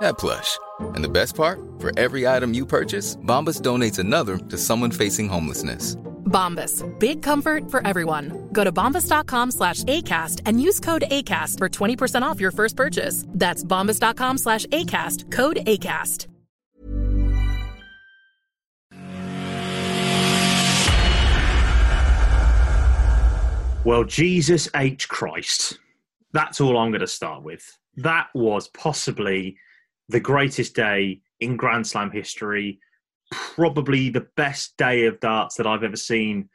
that plush. And the best part? For every item you purchase, Bombas donates another to someone facing homelessness. Bombas. Big comfort for everyone. Go to bombas.com slash ACAST and use code ACAST for 20% off your first purchase. That's bombas.com slash ACAST. Code ACAST. Well, Jesus H. Christ. That's all I'm going to start with. That was possibly the greatest day in Grand Slam history, probably the best day of darts that I've ever seen,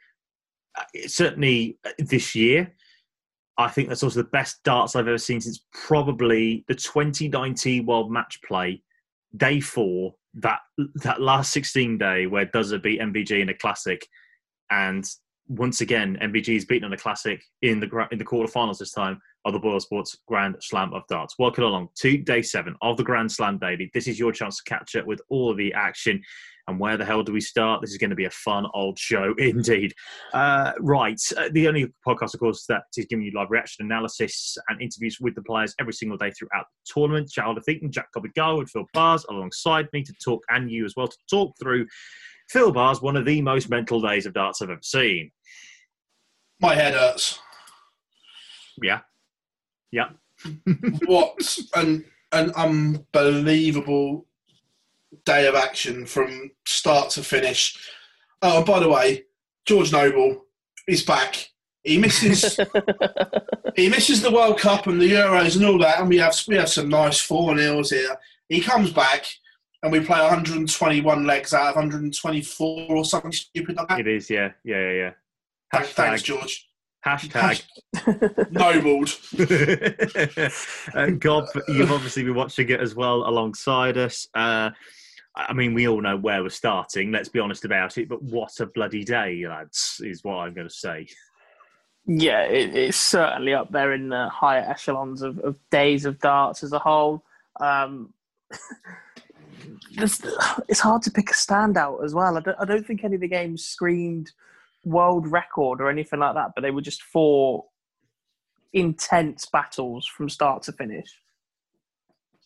uh, certainly uh, this year. I think that's also the best darts I've ever seen since probably the 2019 World Match Play, day four, that that last 16 day where Dozer beat MVG in a classic. And once again, MVG is beaten in a classic in the in the quarterfinals this time of the BoyleSports Grand Slam of Darts. Welcome along to day seven of the Grand Slam Daily. This is your chance to catch up with all of the action. And where the hell do we start? This is going to be a fun old show indeed. Uh, right. Uh, the only podcast, of course, that is giving you live reaction analysis and interviews with the players every single day throughout the tournament. Jarleth Eaton, Jack Cobbett and Phill Barrs alongside me to talk, and you as well, to talk through Phill Barrs, one of the most mental days of darts I've ever seen. My head hurts. Yeah. Yeah. what an an unbelievable day of action from start to finish. Oh, and by the way, George Noble is back. He misses he misses the World Cup and the Euros and all that, and we have we have some nice four nils here. He comes back and we play 121 legs out of 124 or something stupid like that. It is, yeah, yeah, yeah, yeah. Hashtag, Thanks, George. Hashtag nobled. uh, Gob, you've obviously been watching it as well alongside us. Uh, I mean, we all know where we're starting. Let's be honest about it. But what a bloody day, lads, is what I'm going to say. Yeah, it, it's certainly up there in the higher echelons of, of days of darts as a whole. Um, it's hard to pick a standout as well. I don't, I don't think any of the games screamed world record or anything like that, but they were just four intense battles from start to finish.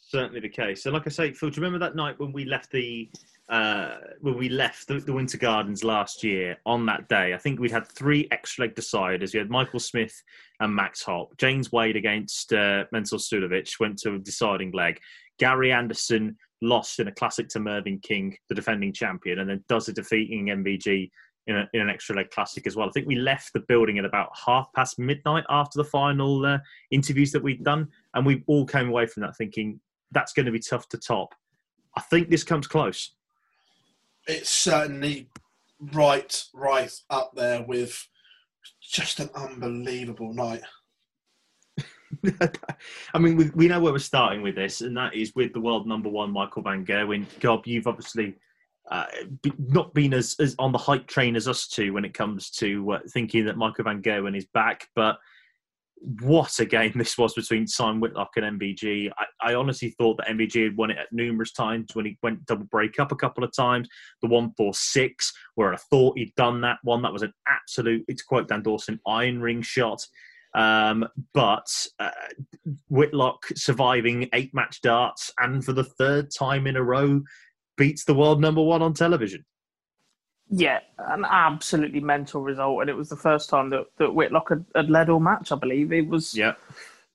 Certainly the case. So, like I say, Phil, do you remember that night when we left the uh, when we left the, the, Winter Gardens last year? On that day, I think we'd had three extra leg deciders. We had Michael Smith and Max Hopp. James Wade against uh, Mensur Suljovic went to a deciding leg. Gary Anderson lost in a classic to Mervyn King, the defending champion, and then Dozer defeating MVG in, a, in, an extra leg classic as well. I think we left the building at about half past midnight after the final uh, interviews that we'd done, and we all came away from that thinking that's going to be tough to top. I think this comes close. It's certainly right, right up there with just an unbelievable night. I mean, we, we know where we're starting with this, and that is with the world number one, Michael Van Gerwen. Gob, you've obviously uh, not been as, as on the hype train as us two when it comes to uh, thinking that Michael Van Gerwen is back, but what a game this was between Simon Whitlock and MVG. I, I, honestly thought that MVG had won it at numerous times when he went double break up a couple of times. The 146, where I thought he'd done that one, that was an absolute, it's quite Dan Dawson, iron ring shot. Um, but uh, Whitlock surviving eight match darts and for the third time in a row beats the world number one on television. Yeah, an absolutely mental result, and it was the first time that, that Whitlock had, had led all match. I believe it was. Yeah,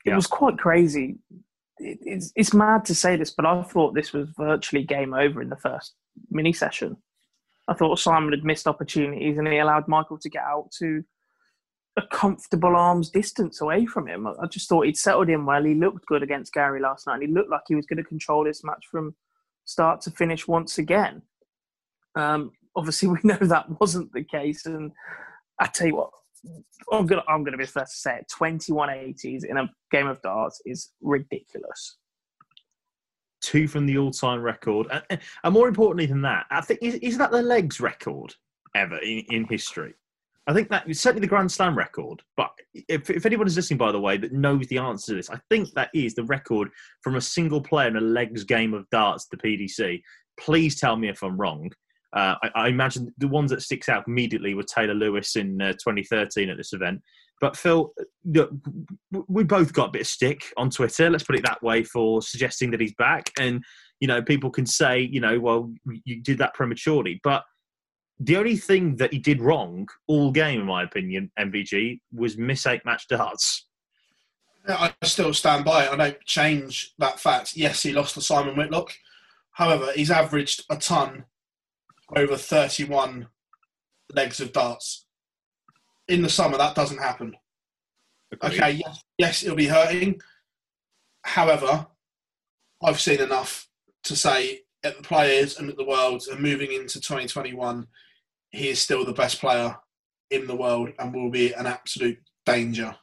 it was quite crazy. It, it's it's mad to say this, but I thought this was virtually game over in the first mini session. I thought Simon had missed opportunities, and he allowed Michael to get out to a comfortable arm's distance away from him. I I just thought he'd settled in well. He looked good against Gary last night, and he looked like he was going to control this match from start to finish once again. Um, obviously, we know that wasn't the case, and I tell you what, I'm gonna I'm gonna be the first to say it. 21 80s in a game of darts is ridiculous. two from the all-time record, and, and- and more importantly than that, I think is, is that the legs record ever in, in history? I think that certainly the Grand Slam record. But if, if anyone is listening, by the way, that knows the answer to this, I think that is the record from a single player in a legs game of darts the PDC. Please tell me if I'm wrong. Uh, I, I imagine the ones that sticks out immediately were Taylor Lewis in uh, 2013 at this event. But Phil, we both got a bit of stick on Twitter. Let's put it that way for suggesting that he's back, and you know people can say, you know, well, you did that prematurely. But the only thing that he did wrong all game, in my opinion, MVG was miss eight match darts. Yeah, I still stand by it. I don't change that fact. Yes, he lost to Simon Whitlock. However, he's averaged a ton over 31 legs of darts. In the summer, that doesn't happen. Agreed. Okay, yes, yes, it'll be hurting. However, I've seen enough to say at the players and at the world and moving into 2021, he is still the best player in the world and will be an absolute danger.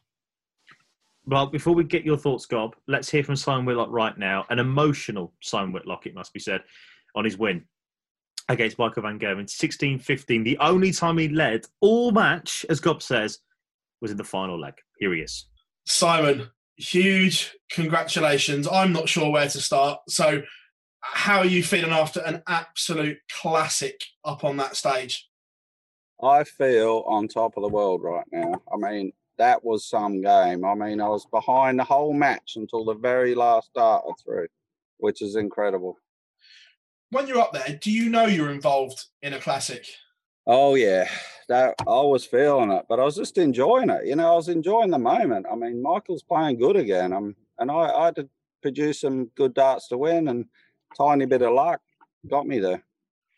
Well, before we get your thoughts, Gob, let's hear from Simon Whitlock right now. An emotional Simon Whitlock, it must be said, on his win against Michael Van Gerwen, 16 15. The only time he led all match, as Gob says, was in the final leg. Here he is. Simon, huge congratulations. I'm not sure where to start. So, how are you feeling after an absolute classic up on that stage? I feel on top of the world right now. I mean, that was some game. I mean, I was behind the whole match until the very last dart I threw, which is incredible. When you're up there, do you know you're involved in a classic? Oh yeah, that I was feeling it, but I was just enjoying it. You know, I was enjoying the moment. I mean, Michael's playing good again. Um, and I, I had to produce some good darts to win, and tiny bit of luck got me there.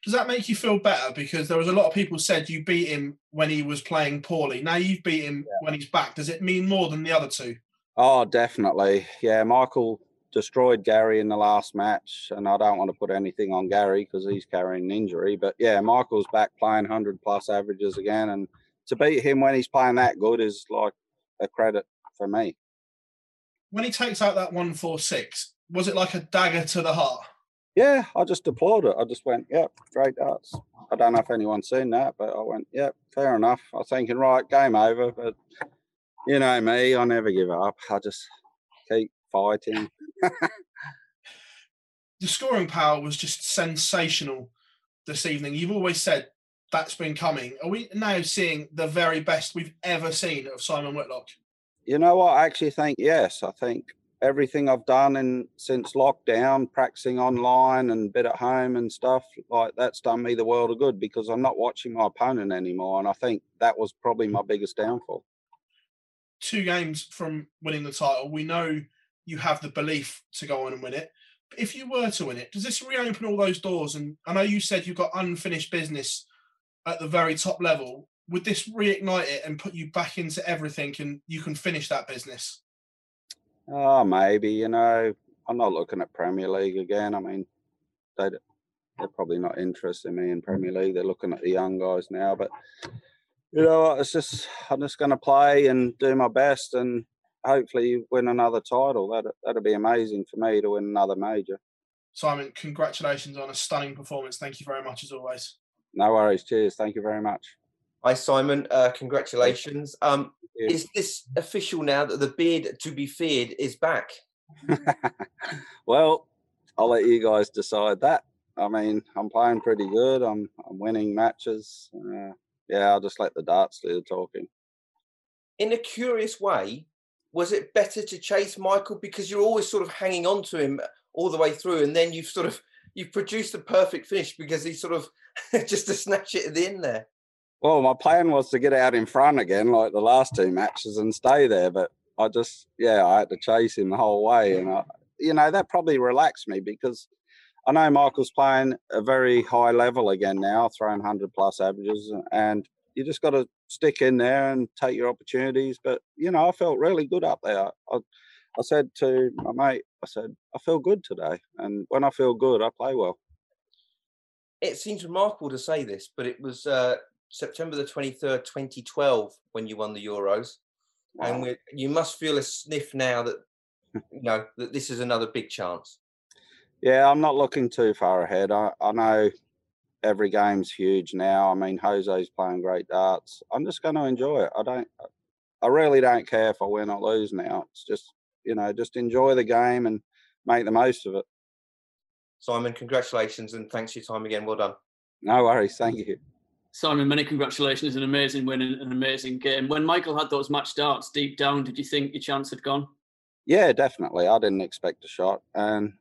Does that make you feel better? Because there was a lot of people said you beat him when he was playing poorly. Now you've beat him when he's back. Does it mean more than the other two? Oh, definitely. Yeah, Michael destroyed Gary in the last match, and I don't want to put anything on Gary because he's carrying an injury. But yeah, Michael's back playing 100 plus averages again, and to beat him when he's playing that good is like a credit for me. When he takes out that one four six, was it like a dagger to the heart? Yeah, I just applauded. I just went, yep, great darts. I don't know if anyone's seen that, but I went, yep, fair enough. I was thinking, right, game over. But you know me, I never give up. I just keep fighting. The scoring power was just sensational this evening. You've always said that's been coming. Are we now seeing the very best we've ever seen of Simon Whitlock? You know what? I actually think yes. I think everything I've done in since lockdown, practicing online and bit at home and stuff like that's done me the world of good because I'm not watching my opponent anymore, and I think that was probably my biggest downfall. Two games from winning the title. We know you have the belief to go on and win it. But if you were to win it, does this reopen all those doors? And I know you said you've got unfinished business at the very top level. Would this reignite it and put you back into everything and you can finish that business? Oh, maybe you know. I'm not looking at Premier League again. I mean, they they're probably not interested in me in Premier League. They're looking at the young guys now, but you know, what, it's just I'm just going to play and do my best and hopefully win another title. That that'd be amazing for me to win another major. Simon, congratulations on a stunning performance. Thank you very much as always. No worries. Cheers. Thank you very much. Hi, Simon. Uh, congratulations. Um, is this official now that the beard to be feared is back? well, I'll let you guys decide that. I mean, I'm playing pretty good. I'm I'm winning matches. Uh, yeah, I'll just let the darts do the talking. in a curious way, was it better to chase Michael because you're always sort of hanging on to him all the way through, and then you've sort of you've produced the perfect finish because he sort of just to snatch it at the end there. Well, my plan was to get out in front again, like the last two matches, and stay there. But I just, yeah, I had to chase him the whole way, and I, you know, that probably relaxed me because I know Michael's playing a very high level again now, throwing hundred plus averages, and you just got to stick in there and take your opportunities. But you know, I felt really good up there. I, I said to my mate, I said, I feel good today, and when I feel good, I play well. It seems remarkable to say this, but it was uh, September the twenty third, twenty twelve, when you won the Euros, wow. and we, you must feel a sniff now that you know that this is another big chance. Yeah, I'm not looking too far ahead. I, I know every game's huge now. I mean, Jose's playing great darts. I'm just going to enjoy it. I don't, I really don't care if I win or lose now. It's just, you know, just enjoy the game and make the most of it. Simon, congratulations and thanks for your time again. Well done. No worries. Thank you. Simon, many congratulations. An amazing win and an amazing game. When Michael had those match darts deep down, did you think your chance had gone? Yeah, definitely. I didn't expect a shot. And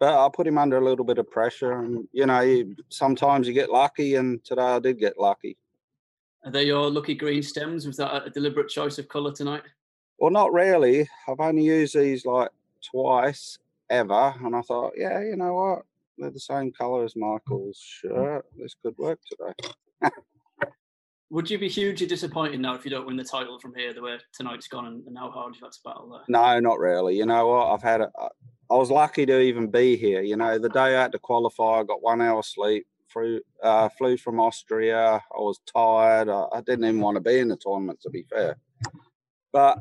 but I put him under a little bit of pressure, and you know, sometimes you get lucky, and today I did get lucky. Are they your lucky green stems? Was that a deliberate choice of colour tonight? Well, not really. I've only used these like twice ever, and I thought, yeah, you know what? They're the same colour as Michael's mm-hmm. shirt. This could work today. Would you be hugely disappointed now if you don't win the title from here, the way tonight's gone and, and how hard you've had to battle there? No, not really. You know what? I've had I was lucky to even be here. You know, the day I had to qualify, I got one hour sleep. Flew, uh, flew from Austria. I was tired. I, I didn't even want to be in the tournament, to be fair. But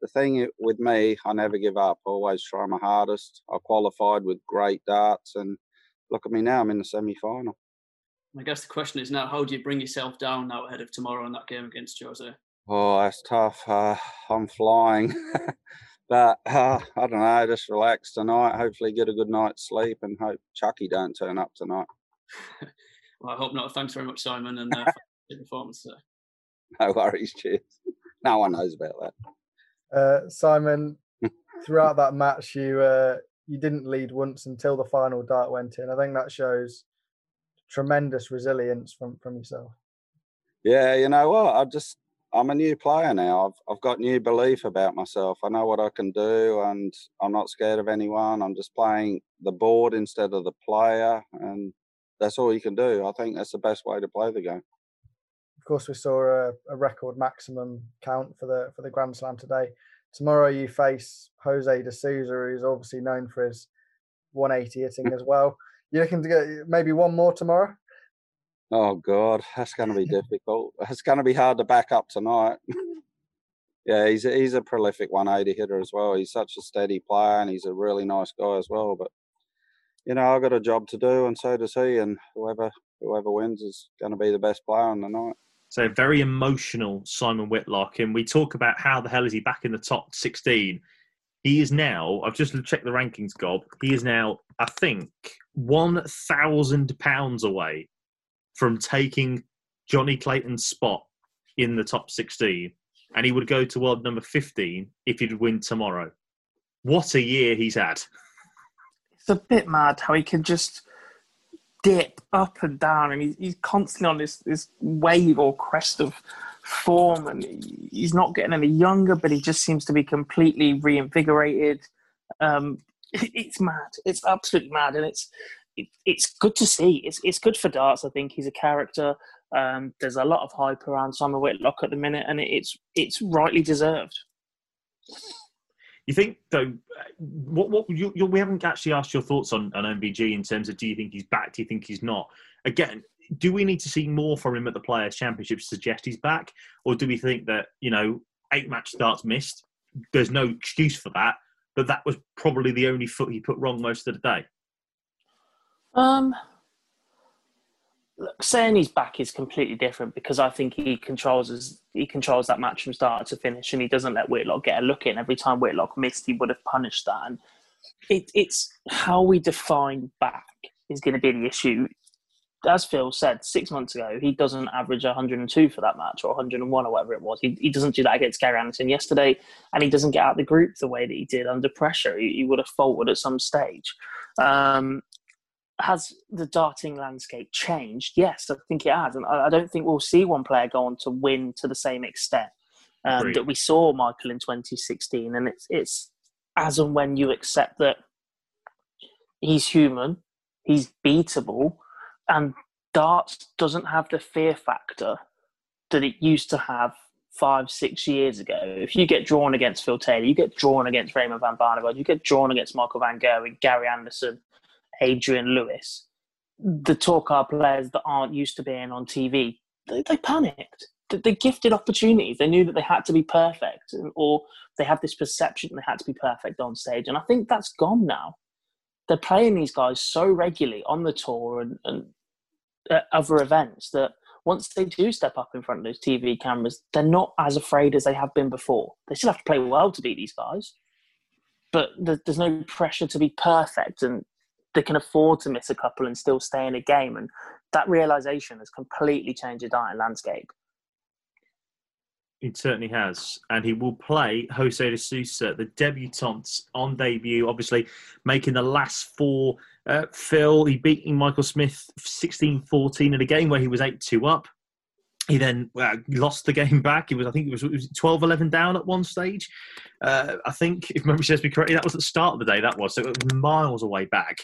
the thing with me, I never give up. I always try my hardest. I qualified with great darts, and look at me now. I'm in the semi final. I guess the question is now, how do you bring yourself down now ahead of tomorrow in that game against Jose? Oh, that's tough. Uh, I'm flying. but uh, I don't know, just relax tonight. Hopefully, get a good night's sleep, and hope Chucky don't turn up tonight. well, I hope not. Thanks very much, Simon, and uh, performance. Sir. No worries. Cheers. No one knows about that. Uh, Simon, throughout that match, you uh, you didn't lead once until the final dart went in. I think that shows tremendous resilience from from yourself. Yeah, you know what? I just I'm a new player now. I've I've got new belief about myself. I know what I can do, and I'm not scared of anyone. I'm just playing the board instead of the player, and that's all you can do. I think that's the best way to play the game. Of course, we saw a, a record maximum count for the for the Grand Slam today. Tomorrow, you face Jose de Sousa, who's obviously known for his 180 hitting as well. You looking to get maybe one more tomorrow? Oh God, that's going to be difficult. It's going to be hard to back up tonight. yeah, he's a, he's a prolific 180 hitter as well. He's such a steady player, and he's a really nice guy as well. But you know, I've got a job to do, and so does he. And whoever whoever wins is going to be the best player on the night. So very emotional, Simon Whitlock, and we talk about how the hell is he back in the top 16. He is now. I've just checked the rankings, Gob. He is now, I think, one thousand pounds away from taking Johnny Clayton's spot in the top 16, and he would go to world number 15 if he'd win tomorrow. What a year he's had. It's a bit mad how he can just dip up and down, and he's constantly on this, this wave or crest of form, and he's not getting any younger, but he just seems to be completely reinvigorated. Um, it's mad. It's absolutely mad, and it's it's good to see. It's it's good for darts. I think he's a character. Um, there's a lot of hype around Simon Whitlock at the minute, and it's it's rightly deserved. You think though? What what you, you, we haven't actually asked your thoughts on on MVG in terms of do you think he's back? Do you think he's not? Again, do we need to see more from him at the Players Championship to suggest he's back, or do we think that you know eight match starts missed? There's no excuse for that, but that was probably the only foot he put wrong most of the day. Um, look, saying he's back is completely different because I think he controls his, he controls that match from start to finish, and he doesn't let Whitlock get a look in. Every time Whitlock missed, he would have punished that. And it, it's how we define back is going to be the issue. As Phil said six months ago, he doesn't average 102 for that match or 101 or whatever it was. He, he doesn't do that against Gary Anderson yesterday, and he doesn't get out the group the way that he did under pressure. He, he would have faltered at some stage. Um, has the darting landscape changed? Yes, I think it has, and I, I don't think we'll see one player go on to win to the same extent um, that we saw Michael in 2016. And it's it's as and when you accept that he's human, he's beatable, and darts doesn't have the fear factor that it used to have five, six years ago. If you get drawn against Phil Taylor, you get drawn against Raymond van Barneveld, you get drawn against Michael van Gerwen, Gary Anderson, Adrian Lewis. The Tour players that aren't used to being on TV, they, they panicked. They, they gifted opportunities. They knew that they had to be perfect, or they had this perception they had to be perfect on stage. And I think that's gone now. They're playing these guys so regularly on the tour and, and uh, other events that once they do step up in front of those TV cameras, they're not as afraid as they have been before. They still have to play well to beat these guys, but there's no pressure to be perfect, and they can afford to miss a couple and still stay in a game. And that realization has completely changed the darting landscape. It certainly has. And he will play Jose de Sousa, the debutant on debut, obviously making the last four. Uh, Phil, he beating Michael Smith 16 14 in a game where he was 8 2 up. He then uh, lost the game back. He was, I think, it was, was 12 11 down at one stage. Uh, I think, if memory serves me correctly, that was the start of the day, that was. So it was miles away back.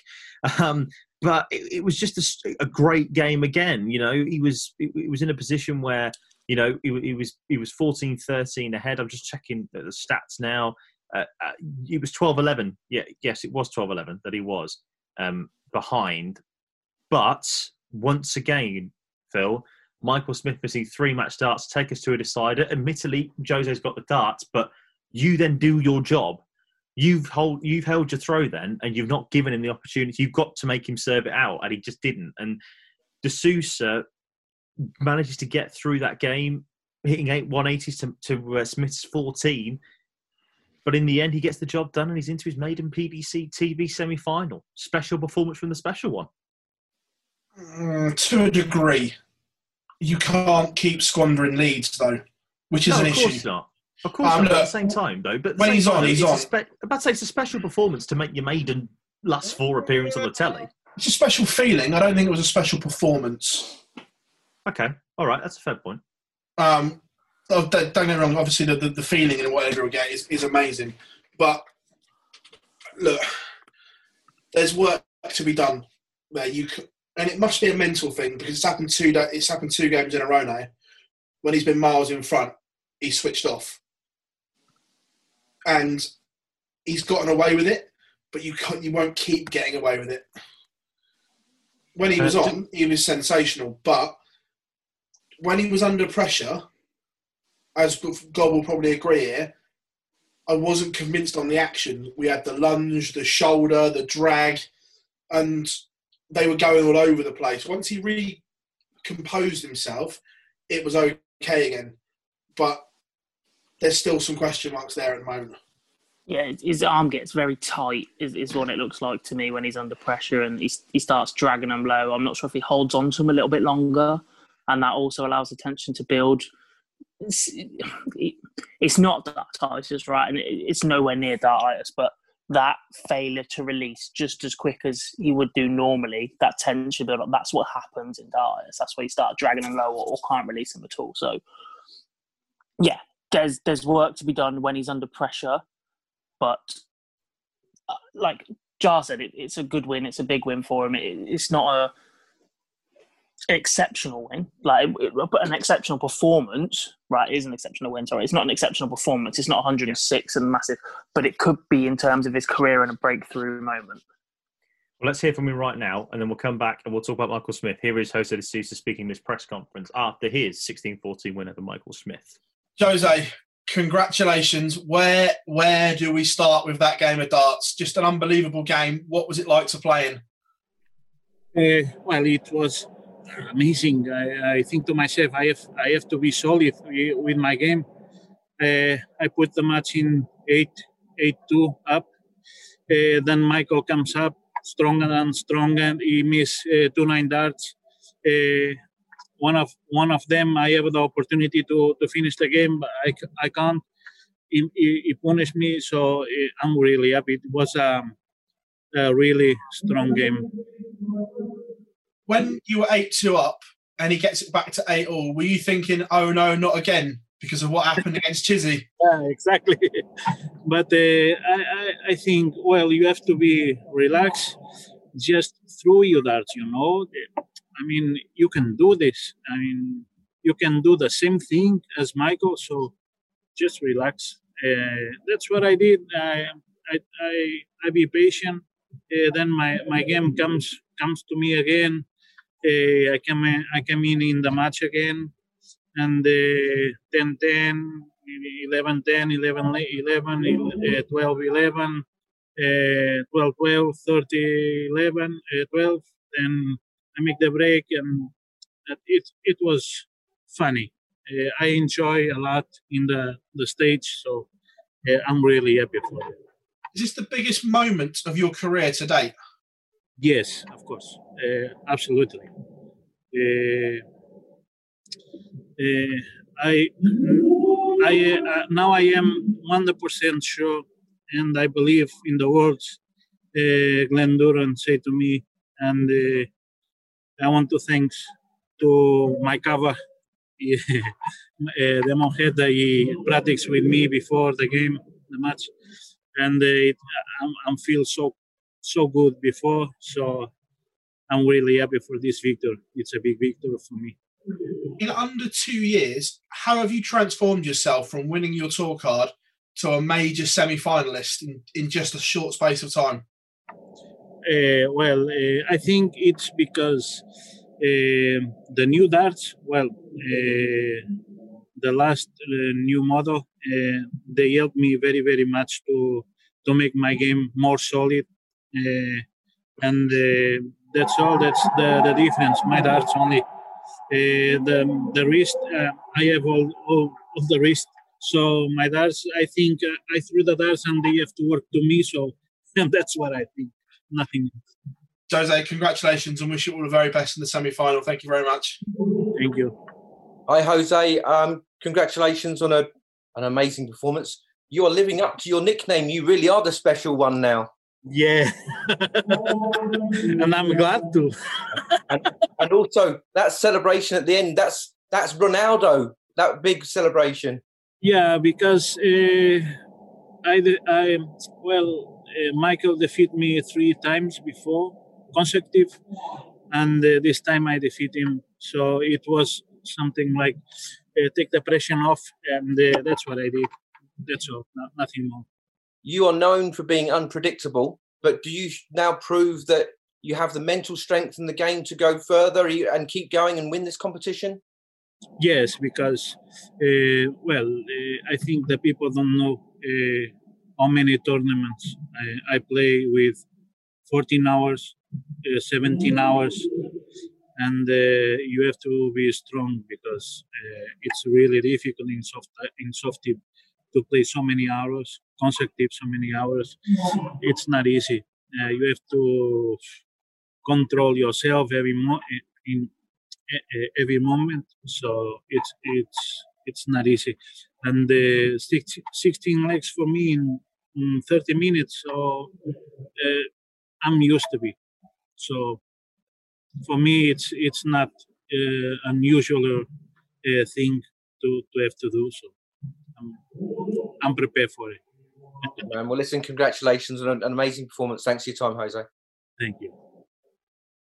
Um, but it, it, was just a, a, great game again. You know, he was, he was in a position where you know, he, he was he was 14, 13 ahead. I'm just checking the stats now. Uh, uh, he was 12, 11. Yeah, yes, it was 12, 11 that he was um, behind. But once again, Phil, Michael Smith missing three match starts take us to a decider. Admittedly, Jose's got the darts, but you then do your job. You've hold, you've held your throw then, and you've not given him the opportunity. You've got to make him serve it out, and he just didn't. And De Sousa manages to get through that game, hitting eight 180s to, to uh, Smith's 14. But in the end, he gets the job done and he's into his maiden PDC TV semi final. Special performance from the special one. Mm, to a degree. You can't keep squandering leads, though, which is no, an of issue. Course not. Of course, um, not, at the same time, though. But when he's time, on, he's on. Spe- about to say it's a special performance to make your maiden last four appearance on the telly. It's a special feeling. I don't think it was a special performance. Okay, all right, that's a fair point. Um, oh, don't, don't get me wrong. Obviously, the, the, the feeling and whatever we get is, is amazing. But look, there's work to be done there. You can, and it must be a mental thing because it's happened two. It's happened two games in a row now. When he's been miles in front, he switched off, and he's gotten away with it. But you can't, you won't keep getting away with it. When he uh, was on, he was sensational, but when he was under pressure, as God will probably agree here, I wasn't convinced on the action. We had the lunge, the shoulder, the drag, and they were going all over the place. Once he recomposed himself, it was okay again. But there's still some question marks there at the moment. Yeah, his arm gets very tight, is, is what it looks like to me when he's under pressure and he, he starts dragging them low. I'm not sure if he holds on to them a little bit longer and that also allows the tension to build. It's, it's not dartitis, right? And it's nowhere near dartitis, but that failure to release just as quick as he would do normally, that tension build up, that's what happens in dartitis. That's where you start dragging them low or, or can't release them at all. So, yeah, there's there's work to be done when he's under pressure, but uh, like Jar said, it, it's a good win. It's a big win for him. It, it's not a exceptional win, like an exceptional performance, right? Is an exceptional win. Sorry, it's not an exceptional performance. It's not 106 and massive, but it could be in terms of his career and a breakthrough moment. Well, let's hear from him right now, and then we'll come back and we'll talk about Michael Smith. Here is Jose de Sousa speaking this press conference after his 16-14 win over Michael Smith. Jose, congratulations. Where where do we start with that game of darts? Just an unbelievable game. What was it like to play in? Uh, well, it was amazing. I, I, think to myself, I have I have to be solid with my game. Uh, I put the match in eight eight two up. Uh, then Michael comes up stronger and stronger. He missed uh, two nine darts. Uh, one of one of them, I have the opportunity to, to finish the game, but I, I can't. He, he, he punished me, so uh, I'm really happy. It was a, a really strong game. When you were 8 2 up and he gets it back to 8 all, were you thinking, oh no, not again? Because of what happened against Chizzy? Yeah, exactly. but uh, I, I, I think, well, you have to be relaxed. Just throw your darts, you know. I mean, you can do this. I mean, you can do the same thing as Michael. So just relax. Uh, that's what I did. I I I, I be patient. Uh, then my, my game comes comes to me again. I come in, I come in in the match again, and uh, 10 10, 11 10, 11 11, uh, 12 11, uh, 12 12, 30 11, uh, 12. Then I make the break, and it it was funny. Uh, I enjoy a lot in the the stage, so uh, I'm really happy for it. Is this the biggest moment of your career to date? Yes, of course, uh, absolutely. Uh, uh, I I uh, now I am 100% sure, and I believe in the words Glen Durrant said to me, and I want to thanks to my cover, the monhead that he practiced with me before the game, the match, and it, I'm, I'm feel so so good before. So I'm really happy for this victory. It's a big victory for me. In under two years, how have you transformed yourself from winning your tour card to a major semi-finalist in, in just a short space of time? Uh, well, uh, I think it's because uh, the new darts, well, the last new model, they helped me very, very much to to make my game more solid, Eh, and eh, that's all. That's the, the difference. My darts only eh, the the wrist. I have all, all of the wrist, so my darts. I think I threw the darts and they have to work to me. So and that's what I think nothing. Jose, congratulations and wish you all the very best in the semi final. Thank you very much. Thank you. Hi, Jose. Um, congratulations on a, an amazing performance. You are living up to your nickname. You really are the special one now. Yeah. and I'm glad to. and, and also that celebration at the end, that's that's Ronaldo, that big celebration. Yeah, because uh, I, I, well, uh, Michael defeated me three times before consecutive, and uh, this time I defeat him. So it was something like uh, take the pressure off, and uh, that's what I did. That's all, not, nothing more. You are known for being unpredictable, but do you now prove that you have the mental strength in the game to go further and keep going and win this competition? Yes, because uh, well, uh, I think the people don't know uh, how many tournaments I, I play with 14 hours, uh, 17 hours, and uh, you have to be strong because uh, it's really difficult in soft in softy to play so many hours consecutive, so many hours. It's not easy. Uh, you have to control yourself every mo- in every moment. So it's it's it's not easy. And the 16 legs for me in, in 30 minutes, so uh, I'm used to be. So for me, it's it's not uh, unusual uh, thing to, to have to do. So I'm, I'm prepared for it. well, listen, congratulations on an amazing performance. Thanks for your time, Jose. Thank you.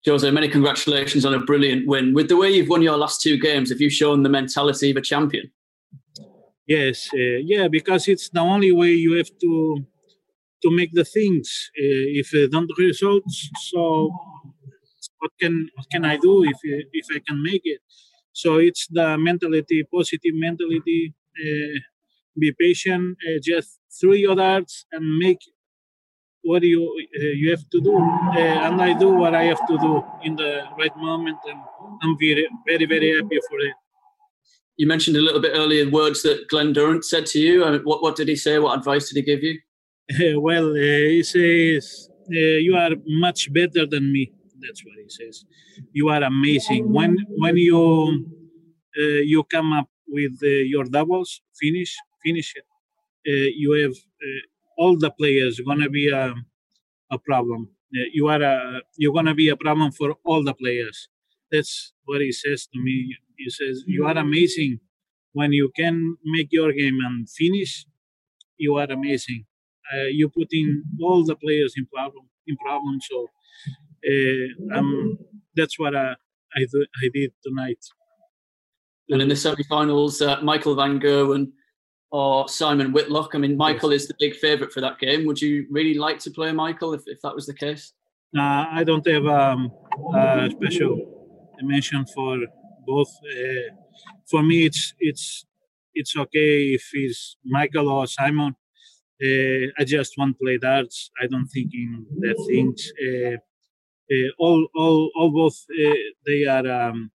Jose, many congratulations on a brilliant win. With the way you've won your last two games, have you shown the mentality of a champion? Yes, uh, yeah, because it's the only way you have to to make the things. Uh, if uh, don't results, so what can what can I do if if I can make it? So it's the mentality, positive mentality. Uh, be patient. Uh, just throw your darts and make what you uh, you have to do, uh, and I do what I have to do in the right moment, and I'm very very very happy for it. You mentioned a little bit earlier words that Glen Durrant said to you. I mean, what what did he say? What advice did he give you? well, uh, he says uh, you are much better than me. That's what he says. You are amazing. When when you uh, you come up with uh, your doubles, finish finish it. Uh, you have uh, all the players gonna be a a problem. You are a you're gonna be a problem for all the players. That's what he says to me. He says you are amazing. When you can make your game and finish, you are amazing. Uh, you put in all the players in problem in problem. So uh, um, that's what I I, do, I did tonight. And in the semi-finals, uh, Michael Van Gerwen or Simon Whitlock. I mean, Michael is the big favourite for that game. Would you really like to play Michael if, if that was the case? Uh, I don't have um, a special mention for both. Uh, for me, it's it's it's okay if it's Michael or Simon. Uh, I just want to play darts. I don't think in that things. Uh, uh, all, all, all both uh, they are um,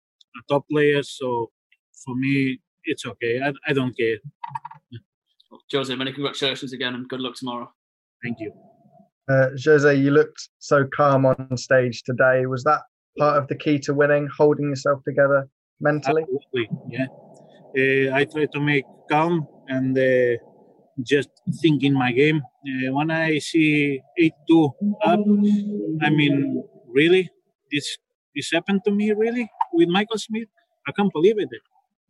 top players. So for me, it's okay. I, I don't care. Jose, many congratulations again and good luck tomorrow. Thank you. Uh, Jose, you looked so calm on stage today. Was that part of the key to winning, holding yourself together mentally? Absolutely, yeah. Uh, I try to make calm and uh, just think in my game. Uh, when I see 8-2 up, I mean, really? This this happened to me, really? With Michael Smith? I can't believe it.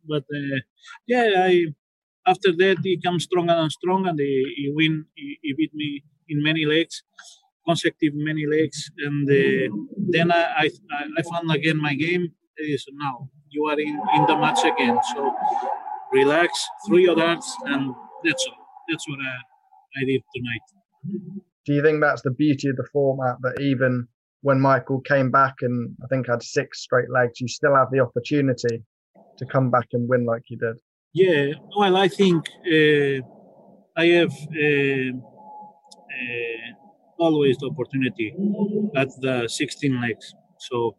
But uh, yeah, I after that he comes stronger and stronger and he, he win he, he, beat me in many legs consecutive many legs and uh, then I, I i found again my game is now you are in in the match again. So relax throw your darts and that's all. That's what i, I did tonight. Do you think that's the beauty of the format that even when michael came back and i think had six straight legs you still have the opportunity to come back and win like you did yeah, well, I think uh, I have uh, uh, always the opportunity at the 16 legs. So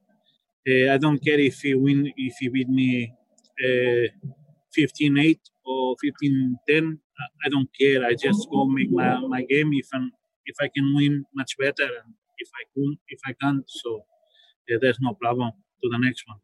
I don't care if he win, if he beat me 15-8 or 15-10. I don't care. I just go make my, my game. If i if I can win, much better. And if I can, if I can't, so there's no problem to the next one.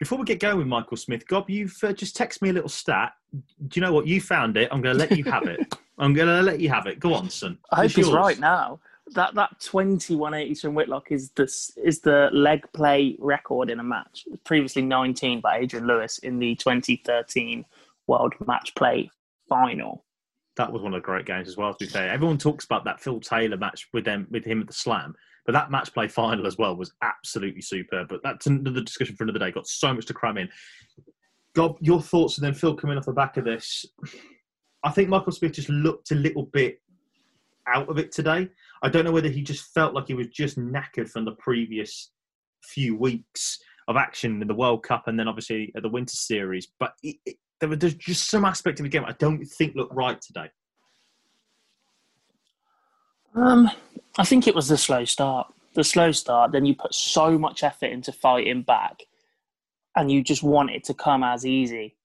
Before we get going with Michael Smith, Gob, you've uh, just texted me a little stat. Do you know what? You found it. I'm going to let you have it. I'm going to let you have it. Go on, son. I hope he's right now. That that 2180 from Whitlock is the is the leg play record in a match. Previously 19 by Adrian Lewis in the 2013 World Match Play Final. That was one of the great games as well. To be fair, everyone talks about that Phil Taylor match with them with him at the Slam, but that match play final as well was absolutely superb. But that's another discussion for another day. Got so much to cram in. Gob, your thoughts, and then Phil coming off the back of this. I think Michael Smith just looked a little bit out of it today. I don't know whether he just felt like he was just knackered from the previous few weeks of action in the World Cup and then obviously at the Winter Series. But it, it, there was just some aspect of the game I don't think looked right today. Um, I think it was the slow start. The slow start. Then you put so much effort into fighting back, and you just want it to come as easy,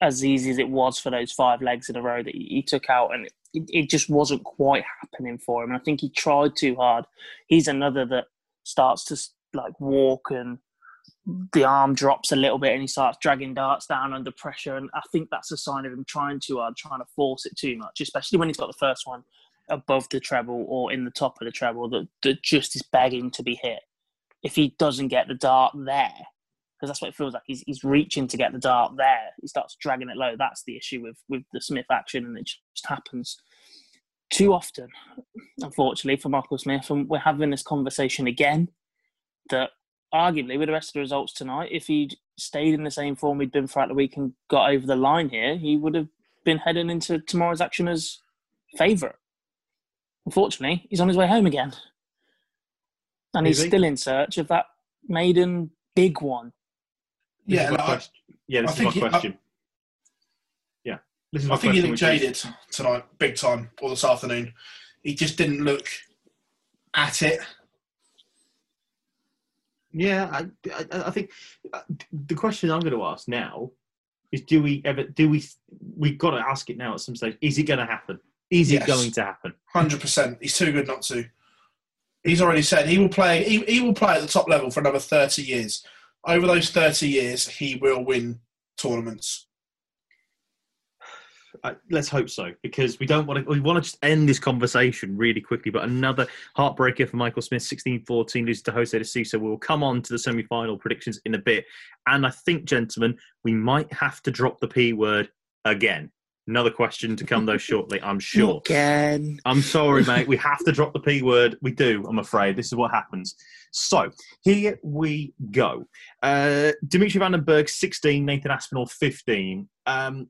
as easy as it was for those five legs in a row that he took out, and it, it just wasn't quite happening for him. And I think he tried too hard. He's another that starts to like walk and the arm drops a little bit and he starts dragging darts down under pressure. And I think that's a sign of him trying too hard, trying to force it too much, especially when he's got the first one above the treble or in the top of the treble that, that just is begging to be hit. If he doesn't get the dart there, because that's what it feels like, he's, he's reaching to get the dart there. He starts dragging it low. That's the issue with, with the Smith action, and it just happens too often, unfortunately, for Michael Smith. And we're having this conversation again that arguably, with the rest of the results tonight, if he'd stayed in the same form he'd been throughout the week and got over the line here, he would have been heading into tomorrow's action as favourite. Unfortunately, he's on his way home again. And he's still in search of that maiden big one. This yeah, I, yeah, this I is my question. I, yeah, this is I think he looked jaded is... tonight, big time, or this afternoon. He just didn't look at it. Yeah, I, I, I think uh, the question I'm going to ask now is: Do we ever? Do we? We've got to ask it now at some stage. Is it going to happen? Is yes. it going to happen? Hundred percent. He's too good not to. He's already said he will play. He, he will play at the top level for another thirty years. Over those thirty years, he will win tournaments. Uh, let's hope so, because we don't want to. We want to just end this conversation really quickly. But another heartbreaker for Michael Smith, 16-14, loses to Jose de Sousa. We'll come on to the semi-final predictions in a bit, and I think, gentlemen, we might have to drop the p word again. Another question to come though shortly, I'm sure. Again. I'm sorry, mate. We have to drop the P word. We do, I'm afraid. This is what happens. So, here we go. Uh, Dimitri Van den Bergh, 16. Nathan Aspinall, 15. Um,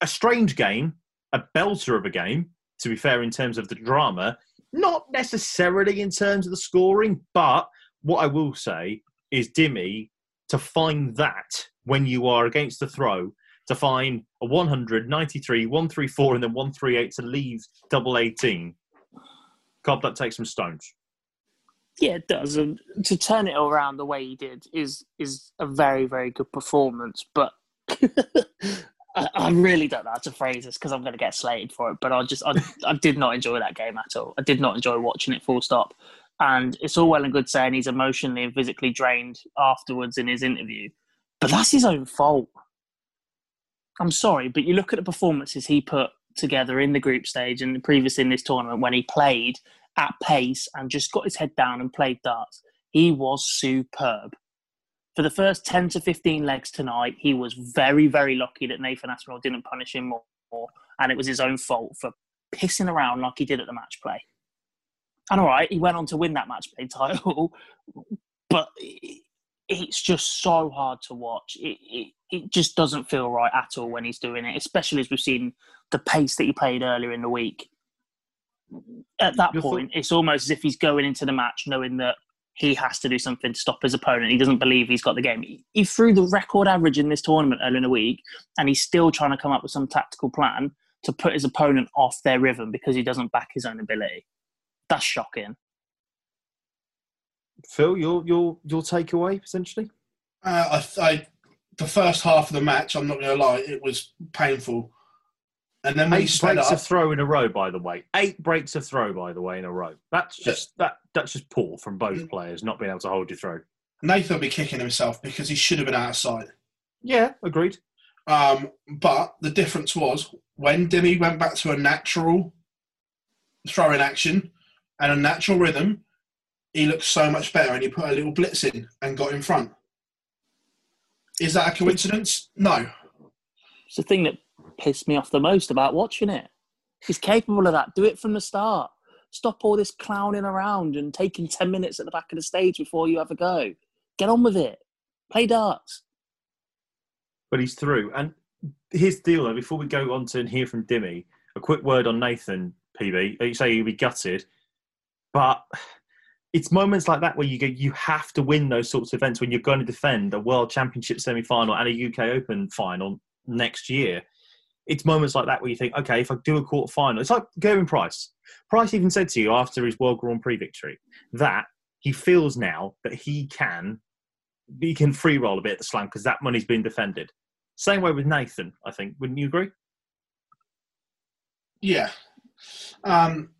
a strange game, a belter of a game, to be fair, in terms of the drama. Not necessarily in terms of the scoring, but what I will say is Dimmy, to find that when you are against the throw, to find a 100, 93, 134, and then 138 to leave double 18. Gob, that takes some stones. Yeah, it does. And to turn it around the way he did is is a very very good performance. But I, I really don't know how to phrase this because I'm going to get slated for it. But I just I, I did not enjoy that game at all. I did not enjoy watching it. Full stop. And it's all well and good saying he's emotionally and physically drained afterwards in his interview, but that's his own fault. I'm sorry, but you look at the performances he put together in the group stage and previous in this tournament when he played at pace and just got his head down and played darts. He was superb. For the first 10 to 15 legs tonight, he was very, very lucky that Nathan Aspinall didn't punish him more, and it was his own fault for pissing around like he did at the match play. And all right, he went on to win that match play title, but it's just so hard to watch. It, it, it just doesn't feel right at all when he's doing it, especially as we've seen the pace that he played earlier in the week. At that Your point, it's almost as if he's going into the match knowing that he has to do something to stop his opponent. He doesn't believe he's got the game. He, he threw the record average in this tournament earlier in the week, and he's still trying to come up with some tactical plan to put his opponent off their rhythm because he doesn't back his own ability. That's shocking. Phil, your your your takeaway potentially? Uh, I, I, the first half of the match, I'm not going to lie, it was painful. And then Eight breaks of throw in a row, by the way. Eight breaks of throw, by the way, in a row. That's just that that's just poor from both players not being able to hold your throw. Nathan will be kicking himself because he should have been out of sight. Yeah, agreed. Um, but the difference was when Dimmy went back to a natural throwing action and a natural rhythm, he looked so much better and he put a little blitz in and got in front. Is that a coincidence? No. It's the thing that pissed me off the most about watching it. He's capable of that. Do it from the start. Stop all this clowning around and taking 10 minutes at the back of the stage before you have a go. Get on with it. Play darts. But he's through. And here's the deal, though, before we go on to hear from Dimmy, a quick word on Nathan, PB. You say he'll be gutted, but it's moments like that where you go, you have to win those sorts of events when you're going to defend a World Championship semi final and a UK Open final next year. It's moments like that where you think, okay, if I do a quarter final, it's like Gerwyn Price. Price even said to you after his World Grand Prix victory that he feels now that he can he can free roll a bit at the slam because that money's been defended. Same way with Nathan, I think. Wouldn't you agree? Yeah. Um,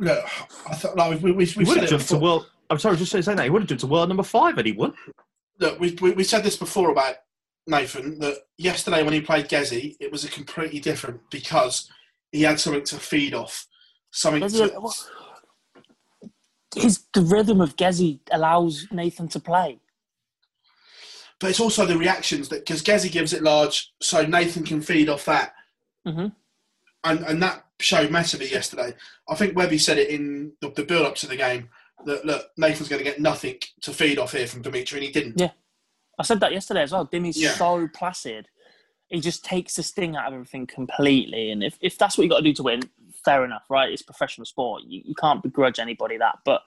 look, I thought like we, we, we, we would have it jumped to world. I'm sorry, just saying that he would have jumped to world number five and he won. Look, we, we, we said this before about Nathan that yesterday when he played Gezzy, it was a completely different because he had something to feed off. Something Gezzy- to, His, the rhythm of Gezzy allows Nathan to play. but it's also the reactions that because Gezzy gives it large, so Nathan can feed off that, Mm-hmm. and and that showed massively yesterday. I think Webby said it in the, the build up to the game that look Nathan's going to get nothing to feed off here from Dimitri, and he didn't. Yeah. I said that yesterday as well. Dimmy's Yeah. so placid. He just takes the sting out of everything completely. And if, if that's what you got to do to win, fair enough, right? It's professional sport. You, you can't begrudge anybody that. But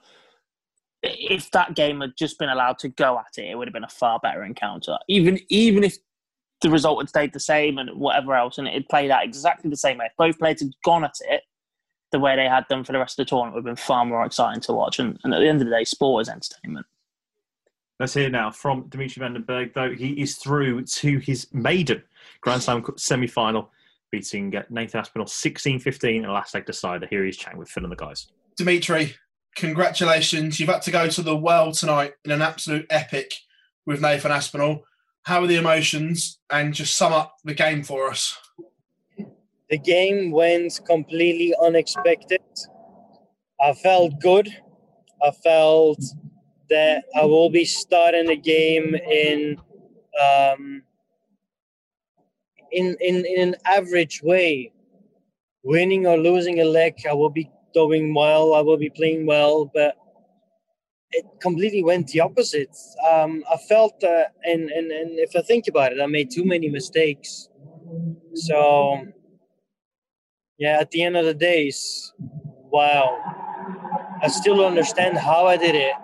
if that game had just been allowed to go at it, it would have been a far better encounter. Even even if the result had stayed the same and whatever else, and it had played out exactly the same way. If both players had gone at it the way they had done for the rest of the tournament, it would have been far more exciting to watch. And, and at the end of the day, sport is entertainment. Let's hear now from Dimitri Van den Bergh, though he is through to his maiden Grand Slam semi final, beating uh, Nathan Aspinall 16 15 in a last leg decider. Here he's chatting with Phil and the guys. Dimitri, congratulations. You've had to go to the world tonight in an absolute epic with Nathan Aspinall. How are the emotions? And just sum up the game for us. The game went completely unexpected. I felt good. I felt that I will be starting the game in um, in, in in an average way. Winning or losing a leg, I will be doing well. I will be playing well, but it completely went the opposite. Um, I felt, uh, and, and and if I think about it, I made too many mistakes. So, yeah, at the end of the days, wow, I still don't understand how I did it,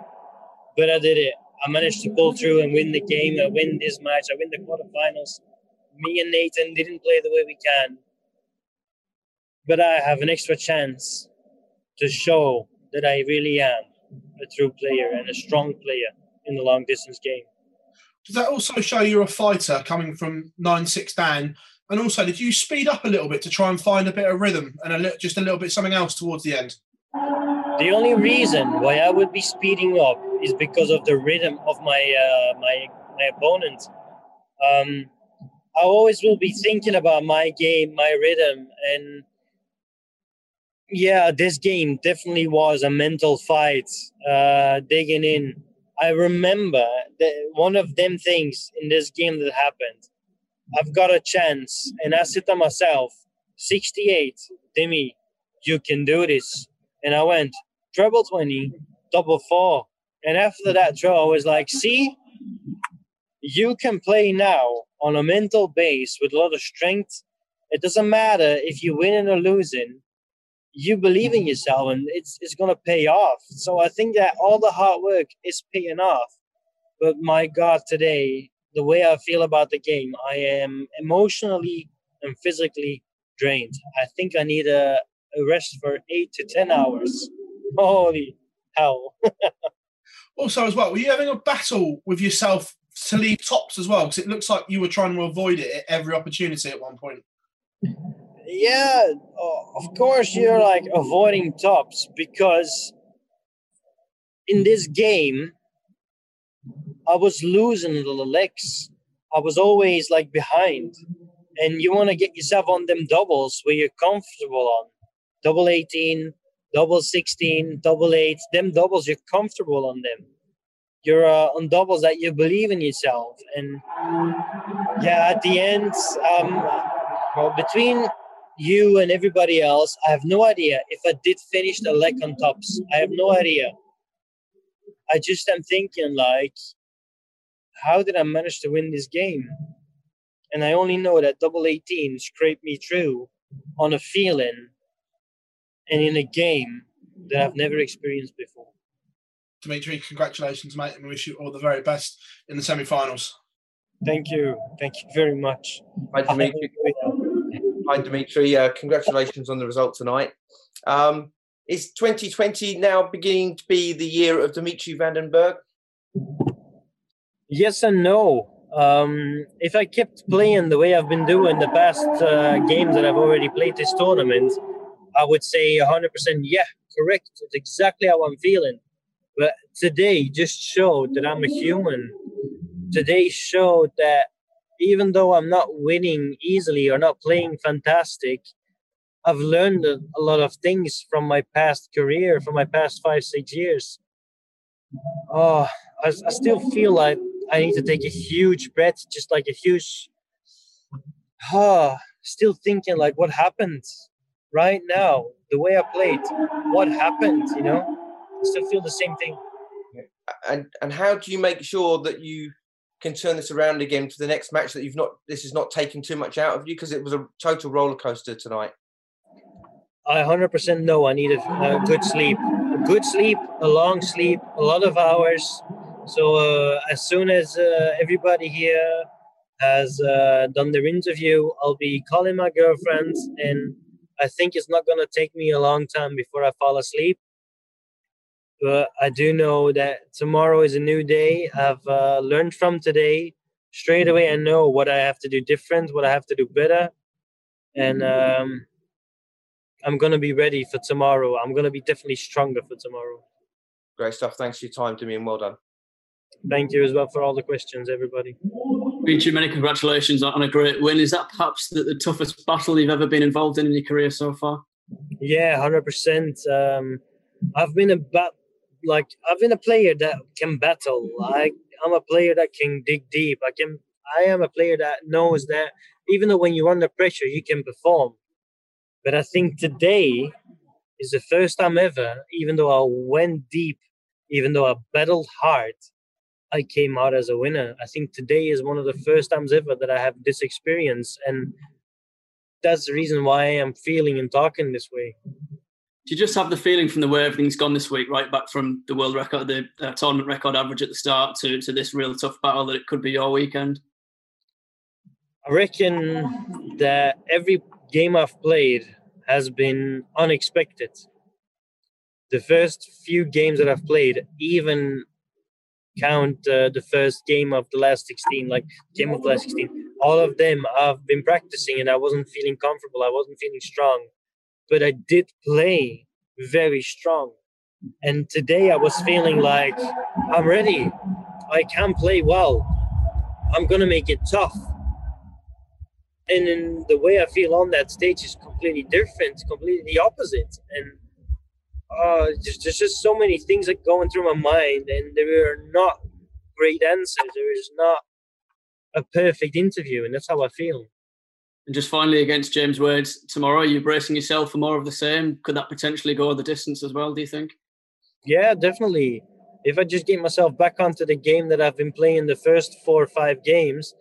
but I did it. I managed to pull through and win the game. I win this match. I win the quarterfinals. Me and Nathan didn't play the way we can, but I have an extra chance to show that I really am a true player and a strong player in the long distance game. Does that also show you're a fighter coming from nine six down? And also, did you speed up a little bit to try and find a bit of rhythm and a li- just a little bit something else towards the end? The only reason why I would be speeding up is because of the rhythm of my uh, my my opponent. Um, I always will be thinking about my game, my rhythm, and yeah, this game definitely was a mental fight, uh, digging in. I remember one of them things in this game that happened. I've got a chance, and I said to myself, 68, Demi, you can do this. And I went, treble 20, double four. And after that throw, I was like, see, you can play now on a mental base with a lot of strength. It doesn't matter if you're winning or losing you believe in mm-hmm. yourself and it's it's gonna pay off. So I think that all the hard work is paying off. But my God, today, the way I feel about the game, I am emotionally and physically drained. I think I need a, a rest for eight to ten hours. Holy hell. Also, as well, were you having a battle with yourself to leave tops as well? Because it looks like you were trying to avoid it at every opportunity at one point. Yeah, of course you're like avoiding tops because in this game I was losing the legs. I was always like behind. And you want to get yourself on them doubles where you're comfortable on. Double 18, double 16, double 8. Them doubles, you're comfortable on them. You're uh, on doubles that you believe in yourself. And yeah, at the end, um, well, between you and everybody else, I have no idea if I did finish the leg on tops. I have no idea. I just am thinking like, how did I manage to win this game? And I only know that double 18 scraped me through on a feeling and in a game that I've never experienced before. Dimitri, congratulations, mate, and we wish you all the very best in the semi-finals. Thank you. Thank you very much. Hi, Dimitri. Hi, Dimitri. Uh, congratulations on the result tonight. Um, is 2020 now beginning to be the year of Dimitri Van den Bergh? Yes and no. Um, if I kept playing the way I've been doing the past uh, games that I've already played this tournament, I would say 100% yeah, correct. It's exactly how I'm feeling. But today just showed that I'm a human. Today showed that even though I'm not winning easily or not playing fantastic, I've learned a, lot of things from my past career, from my past five, six years. Oh, I, I still feel like I need to take a huge breath, just like a huge. Ah, still thinking like what happened right now, the way I played, what happened, you know? I still feel the same thing. And and how do you make sure that you can turn this around again for the next match that you've not this is not taking too much out of you because it was a total roller coaster tonight. I 100% know I need a, a good sleep. A good sleep, a long sleep, a lot of hours. So uh, as soon as uh, everybody here has uh, done their interview, I'll be calling my girlfriend, and I think it's not gonna take me a long time before I fall asleep. But I do know that tomorrow is a new day. I've uh, learned from today. Straight away, I know what I have to do different, what I have to do better, and um, I'm gonna be ready for tomorrow. I'm gonna be definitely stronger for tomorrow. Great stuff. Thanks for your time, Damian. Well done. Thank you as well for all the questions, everybody. Richard, many congratulations on a great win. Is that perhaps the, the toughest battle you've ever been involved in in your career so far? Yeah, hundred percent. Um, I've been a bat like I've been a player that can battle. I I'm a player that can dig deep. I can. I am a player that knows that even though when you're under pressure, you can perform. But I think today is the first time ever, even though I went deep, even though I battled hard, I came out as a winner. I think today is one of the first times ever that I have this experience, and that's the reason why I am feeling and talking this way. You just have the feeling from the way everything's gone this week, right back from the world record, the uh, tournament record average at the start to, to this real tough battle, that it could be your weekend? I reckon that every game I've played has been unexpected. The first few games that I've played, even count uh, the first game of the last 16, like game of the last 16, all of them I've been practicing and I wasn't feeling comfortable. I wasn't feeling strong, but I did play very strong. And today I was feeling like I'm ready. I can play well. I'm going to make it tough. And then the way I feel on that stage is completely different, completely the opposite. And uh, just, there's just so many things that going through my mind, and there are not great answers. There is not a perfect interview, and that's how I feel. And just finally, against James Wade tomorrow, are you bracing yourself for more of the same? Could that potentially go the distance as well? Do you think? Yeah, definitely. If I just get myself back onto the game that I've been playing the first four or five games,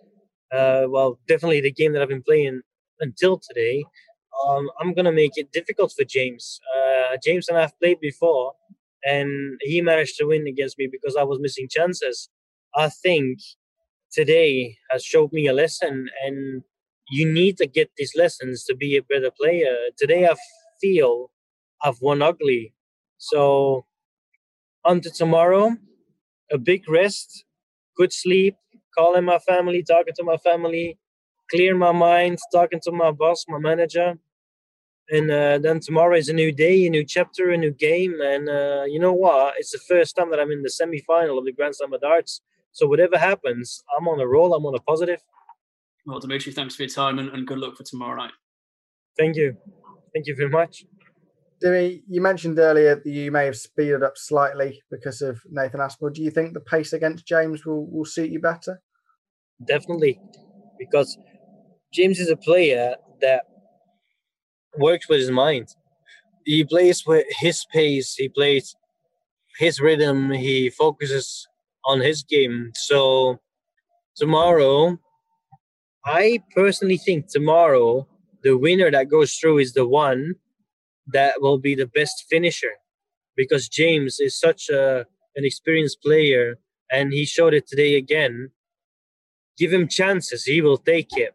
uh, well, definitely the game that I've been playing until today, um, I'm gonna make it difficult for James. Uh, James and I've played before, and he managed to win against me because I was missing chances. I think today has showed me a lesson, and you need to get these lessons to be a better player. Today, I feel I've won ugly, so on to tomorrow. A big rest, good sleep, calling my family, talking to my family, clear my mind, talking to my boss, my manager. And uh, then tomorrow is a new day, a new chapter, a new game. And uh, you know what? It's the first time that I'm in the semi final of the Grand Slam of Darts. So whatever happens, I'm on a roll, I'm on a positive. Well, Dimitri, thanks for your time and, and good luck for tomorrow night. Thank you. Thank you very much. Demi, you mentioned earlier that you may have speeded up slightly because of Nathan Aspinall. Do you think the pace against James will, will suit you better? Definitely, because James is a player that works with his mind. He plays with his pace. He plays his rhythm. He focuses on his game. So tomorrow, I personally think tomorrow the winner that goes through is the one that will be the best finisher because James is such a an experienced player and he showed it today again. Give him chances, he will take it.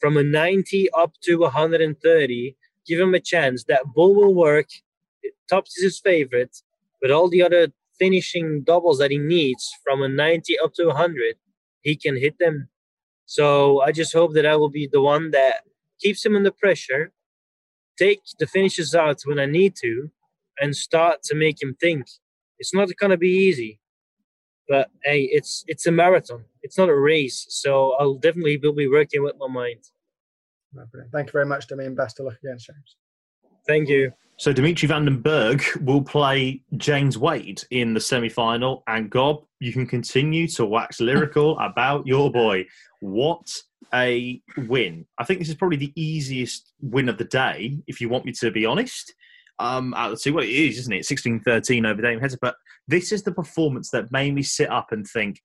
From a 90 up to 130, give him a chance. That bull will work. Tops is his favorite, but all the other finishing doubles that he needs from a 90 up to 100, he can hit them. So I just hope that I will be the one that keeps him under pressure, take the finishes out when I need to, and start to make him think. It's not going to be easy, but hey, it's it's a marathon. It's not a race. So I'll definitely will be working with my mind. Thank you very much, Demi, and best of luck against James. Thank you. So Dimitri Van den Bergh will play James Wade in the semi-final, and Gob, you can continue to wax lyrical about your boy. What a win! I think this is probably the easiest win of the day, if you want me to be honest. Um, out of the two, well, it is, isn't it? 16-13 over Damon Heta, but this is the performance that made me sit up and think.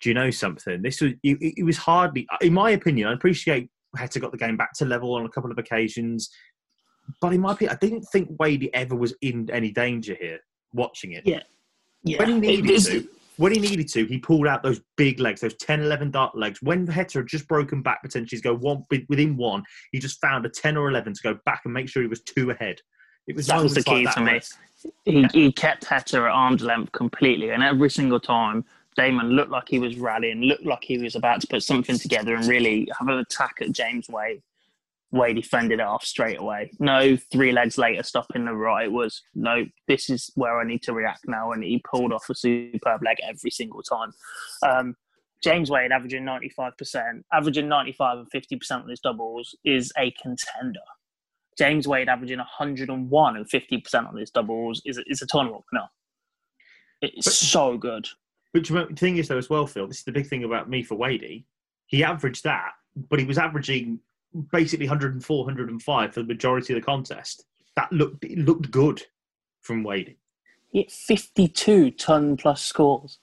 Do you know something? This was it, it was hardly, in my opinion. I appreciate Heta got the game back to level on a couple of occasions. But in my opinion, I didn't think Wade ever was in any danger here watching it. Yeah. Yeah. When he needed It is- to, when he needed to, he pulled out those big legs, those 10, 11 dart legs. When Heta had just broken back potentially to go one within one, he just found a 10 or 11 to go back and make sure he was two ahead. It was that was the moments like key that for me. where- He, he kept Heta at arm's length completely, and every single time Damon looked like he was rallying, looked like he was about to put something together and really have an attack at James Wade. Wadey fended it off straight away. No three legs later stopping the right. It was no, this is where I need to react now. And he pulled off a superb leg every single time. Um, James Wade averaging 95%, averaging 95 and 50% on his doubles is a contender. James Wade averaging 101 and 50% on his doubles is, is a tournament winner. It's But- so good. But the thing is, though, as well, Phil, this is the big thing about me for Wadey. He averaged that, but he was averaging basically 104, 105 for the majority of the contest. That looked it looked good from Wadey He hit 52 ton plus scores.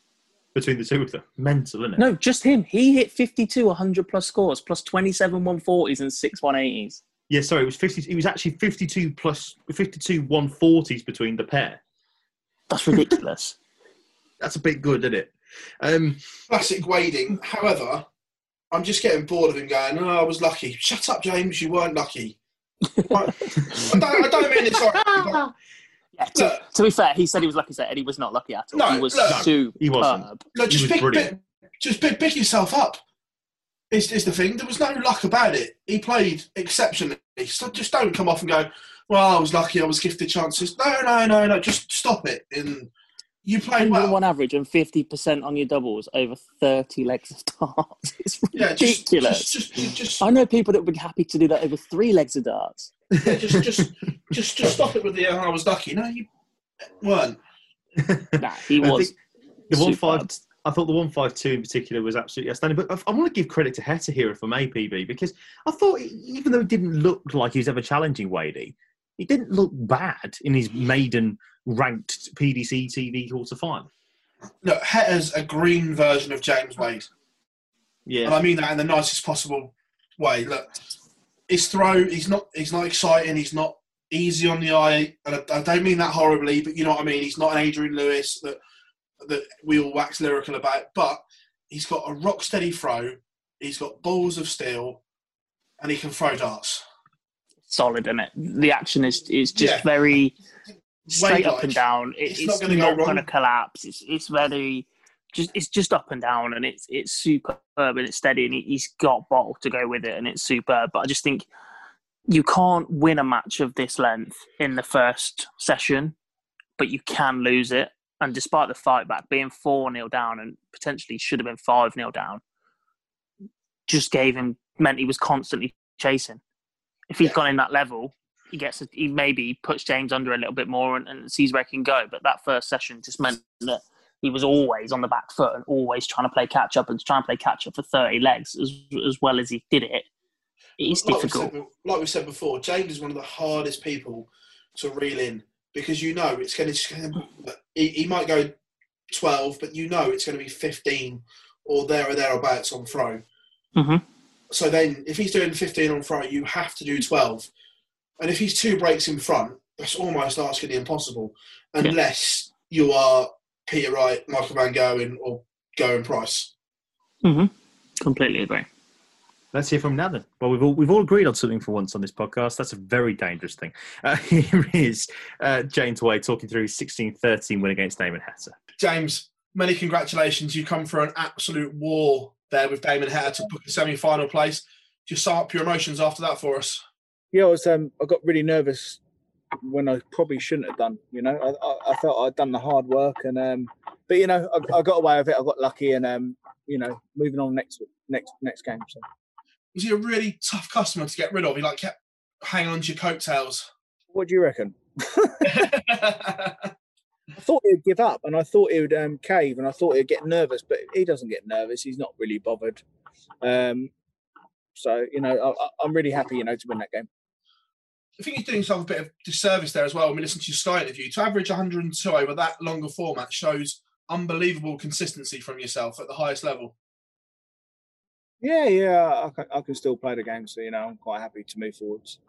between the two of them. Mental, isn't it? No, just him. He hit 52 100 plus scores, plus 27 140s and 6 180s. Yeah, sorry, it was 50. It was actually 52 plus 52 140s between the pair. That's ridiculous. That's a bit good, isn't it? Um, Classic wading. However, I'm just getting bored of him going, oh, I was lucky. Shut up, James, you weren't lucky. I, I don't, I don't mean it's sorry. but Yeah, to, to be fair, he said he was lucky, and he was not lucky at all. No, he was look, superb. he wasn't. No, just was pick, pick, just pick, pick yourself up. Is, is the thing. There was no luck about it. He played exceptionally. So just don't come off and go, well, I was lucky, I was gifted chances. No, no, no, no. Just stop it. And you played well. 101 average and 50% on your doubles over 30 legs of darts. It's Yeah, just- ridiculous. just- just- just- I know people that would be happy to do that over three legs of darts. Yeah, just, just, just, just stop it with the. "Oh, I was lucky. No, you weren't. Nah, he I was. the one five. I thought the one five two in particular was absolutely outstanding. But I, I want to give credit to Heta here for May PB because I thought even though he didn't look like he was ever challenging Wadey, he didn't look bad in his maiden ranked PDC TV quarter final. Look, Heta's a green version of James Wade. Yeah, And I mean that in the nicest possible way. Look, his throw, he's not he's not exciting, he's not easy on the eye, and I, I don't mean that horribly, but you know what I mean. He's not an Adrian Lewis that that we all wax lyrical about, but he's got a rock steady throw, he's got balls of steel, and he can throw darts. Solid in it. The action is is just Yeah. very straight up and down. It, It's it's, not not, gonna go wrong. going to collapse. It's it's very just it's just up and down, and it's it's superb and it's steady, and he, he's got bottle to go with it, and it's superb. But I just think you can't win a match of this length in the first session, but you can lose it. And despite the fight back being four 0 down and potentially should have been five 0 down, just gave him meant he was constantly chasing. If he'd gone in that level, he gets a, he maybe puts James under a little bit more and, and sees where he can go. But that first session just meant that he was always on the back foot and always trying to play catch up and trying to play catch up for thirty legs as as well as he did it. It's like difficult. We said, like we said before, James is one of the hardest people to reel in because you know it's going to. He, he might go twelve, but you know it's going to be fifteen or there or thereabouts on throw. hmm So then, if he's doing fifteen on throw, you have to do twelve. And if he's two breaks in front, that's almost asking the impossible, unless you are Peter Wright, Michael Van Gerwen, or Gerwyn Price. hmm Completely agree. Let's hear from now then. Well, we've all we've all agreed on something for once on this podcast. That's a very dangerous thing. Uh, here is uh, James Wade talking through his 16-13 win against Damon Heta. James, many congratulations. You come for an absolute war there with Damon Heta to book a semi-final place. Just sum up your emotions after that for us. Yeah, I was. Um, I got really nervous when I probably shouldn't have done. You know, I, I, I felt I'd done the hard work, and um, but you know, I, I got away with it. I got lucky, and um, you know, moving on next next next game. So Was he a really tough customer to get rid of? He like kept hanging on to your coattails. what do you reckon? I thought he'd give up, and I thought he would um, cave, and I thought he'd get nervous, but he doesn't get nervous. He's not really bothered. Um, so you know, I, I- I'm really happy, you know, to win that game. I think he's doing himself a bit of disservice there as well. When we listen to your Sky interview, to average 102 over that longer format shows unbelievable consistency from yourself at the highest level. Yeah, yeah, I can, I can still play the game, so you know, I'm quite happy to move forwards.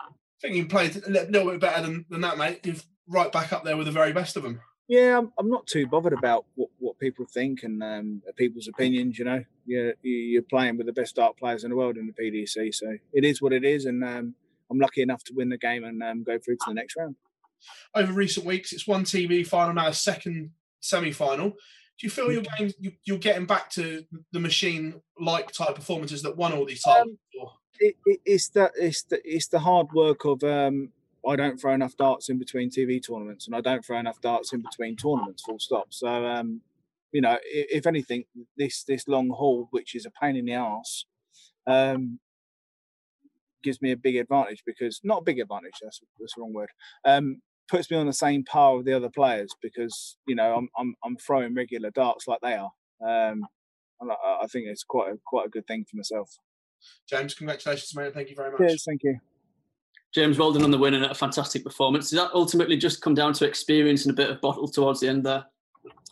I think you played a little bit better than, than that, mate. You're right back up there with the very best of them. Yeah, I'm, I'm not too bothered about what, what people think and um, people's opinions. You know, you're, you're playing with the best dart players in the world in the PDC, so it is what it is, and um, I'm lucky enough to win the game and um, go through to the next round. Over recent weeks, it's one TV final, now a second semi-final. Do you feel your game you, you're getting back to the machine-like type performances that won all these titles? before? it, it, it's the it's the it's the hard work of um, I don't throw enough darts in between TV tournaments, and I don't throw enough darts in between tournaments. Full stop. So um, you know, if, if anything, this this long haul, which is a pain in the ass, um, gives me a big advantage because not a big advantage. That's that's the wrong word. Um, puts me on the same par with the other players because you know I'm I'm, I'm throwing regular darts like they are. Um, I, I think it's quite a quite a good thing for myself. James, congratulations, mate. Thank you very much. Cheers, thank you. James, well done on the win and a fantastic performance. Does that ultimately just come down to experience and a bit of bottle towards the end there?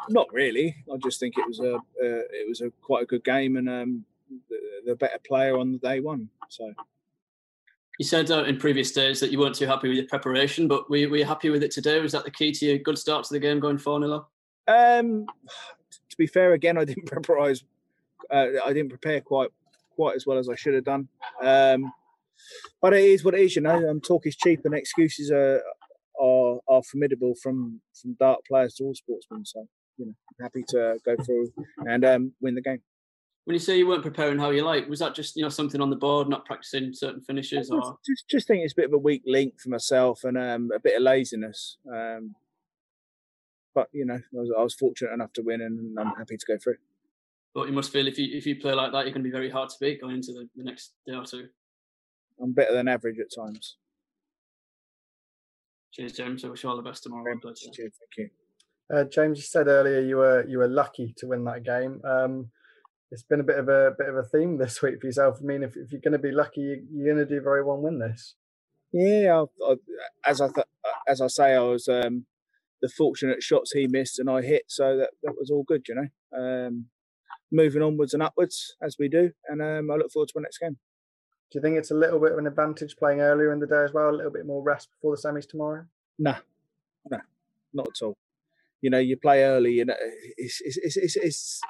Not really. I just think it was a uh, it was a quite a good game, and um, the, the better player on the day one. So You said uh, in previous days that you weren't too happy with your preparation, but were were you happy with it today? Was that the key to your good start to the game going 4 0 Um, to be fair, again, I didn't prepare. Uh, I didn't prepare quite quite as well as I should have done. Um, but it is what it is, you know. Um, talk is cheap, and excuses are are, are formidable from from dart players to all sportsmen. So you know, I'm happy to go through and um, win the game. When you say you weren't preparing how you like, was that just you know something on the board, not practicing certain finishes, or Just just think it's a bit of a weak link for myself and um, a bit of laziness. Um, but you know, I was, I was fortunate enough to win, and I'm happy to go through. but you must feel if you if you play like that, you're going to be very hard to beat going into the, the next day or two. I'm better than average at times. Cheers, James. I wish you all the best tomorrow. Cheers, thank you. Uh, James, you said earlier you were you were lucky to win that game. Um, it's been a bit of a bit of a theme this week for yourself. I mean, if, if you're going to be lucky, you, you're going to do very well and win this. Yeah, I, I, as I th- as I say, I was um, the fortunate shots he missed and I hit, so that, that was all good, you know. Um, moving onwards and upwards as we do, and um, I look forward to my next game. Do you think it's a little bit of an advantage playing earlier in the day as well? A little bit more rest before the semis tomorrow? Nah, nah, not at all. You know, you play early, know, it's it's it's it's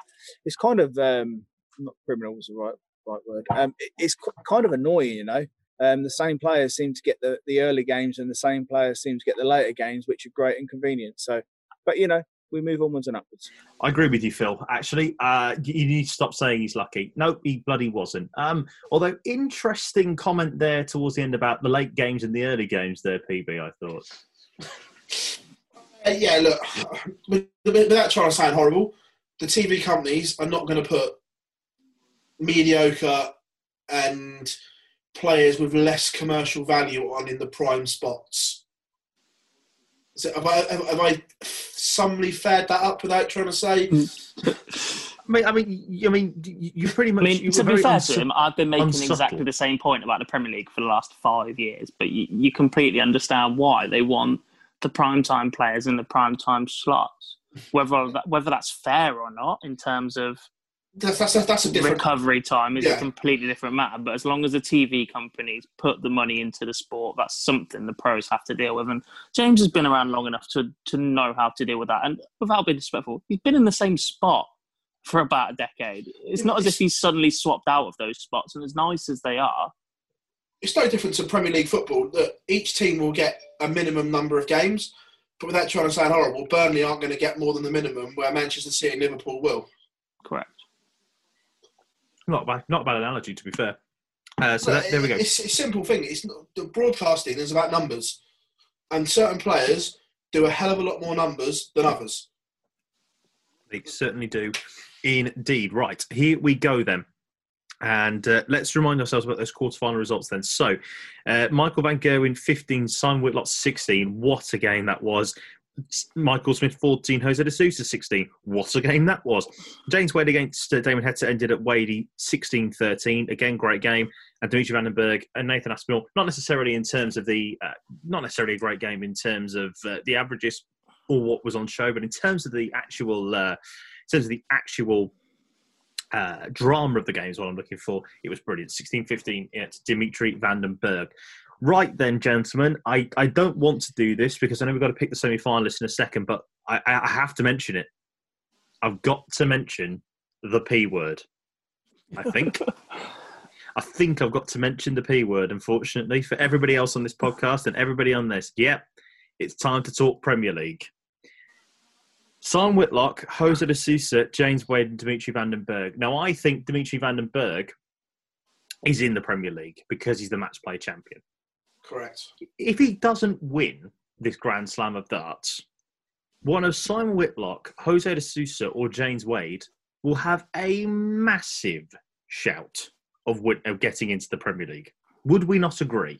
it's, kind of um, not criminal is the right right word. Um, it- it's kind of annoying, you know. Um, the same players seem to get the, the early games, and the same players seem to get the later games, which are great and convenient. So, but you know, we move onwards and upwards. I agree with you, Phil. Actually, uh, you need to stop saying he's lucky. No, he bloody wasn't. Um, although interesting comment there towards the end about the late games and the early games. There, PB. I thought. Uh, yeah, look, with- without trying to sound horrible, the TV companies are not going to put mediocre and players with less commercial value on in the prime spots. So have I, have, have I somely fared that up without trying to say? I mean, I mean, you- I mean, you you pretty much. I mean, to be fair unsub- to him, I've been making unsubtle. exactly the same point about the Premier League for the last five years, but you, you completely understand why they want the prime time players in the prime time slots. Whether that, whether that's fair or not in terms of That's, that's, that's a different. recovery time is Yeah. a completely different matter. But as long as the TV companies put the money into the sport, that's something the pros have to deal with. And James has been around long enough to to know how to deal with that. And without being disrespectful, he's been in the same spot for about a decade. It's not as if he's suddenly swapped out of those spots. And as nice as they are, It's no different to Premier League football that each team will get a minimum number of games, but without trying to sound horrible, Burnley aren't going to get more than the minimum, where Manchester City and Liverpool will. correct. Not bad. Not bad analogy, to be fair. Uh, so that, there we go. It's a simple thing. It's not, the broadcasting is about numbers, and certain players do a hell of a lot more numbers than others. They certainly do. Indeed. Right. Here we go then. And uh, let's remind ourselves about those quarterfinal results then. So, uh, Michael Van Gerwen 15, Simon Whitlock 16. What a game that was. Michael Smith 14, Jose de Sousa 16. What a game that was. James Wade against uh, Damon Heta ended at Wadey 16 13. Again, great game. And Dimitri Van den Bergh and Nathan Aspinall, not necessarily in terms of the, uh, not necessarily a great game in terms of uh, the averages or what was on show, but in terms of the actual, uh, in terms of the actual uh, drama of the game is what I'm looking for. It was brilliant. 16-15 at Dimitri Van den Bergh. Right then, gentlemen, I, I don't want to do this because I know we've got to pick the semi-finalists in a second, but I, I have to mention it. I've got to mention the P word. I think. I think I've got to mention the P word, unfortunately, for everybody else on this podcast and everybody on this. Yep, it's time to talk Premier League. Simon Whitlock, Jose de Sousa, James Wade, and Dimitri Van den Bergh. Now, I think Dimitri Van den Bergh is in the Premier League because he's the match play champion. Correct. If he doesn't win this Grand Slam of darts, one of Simon Whitlock, Jose de Sousa, or James Wade will have a massive shout of, win- of getting into the Premier League. Would we not agree?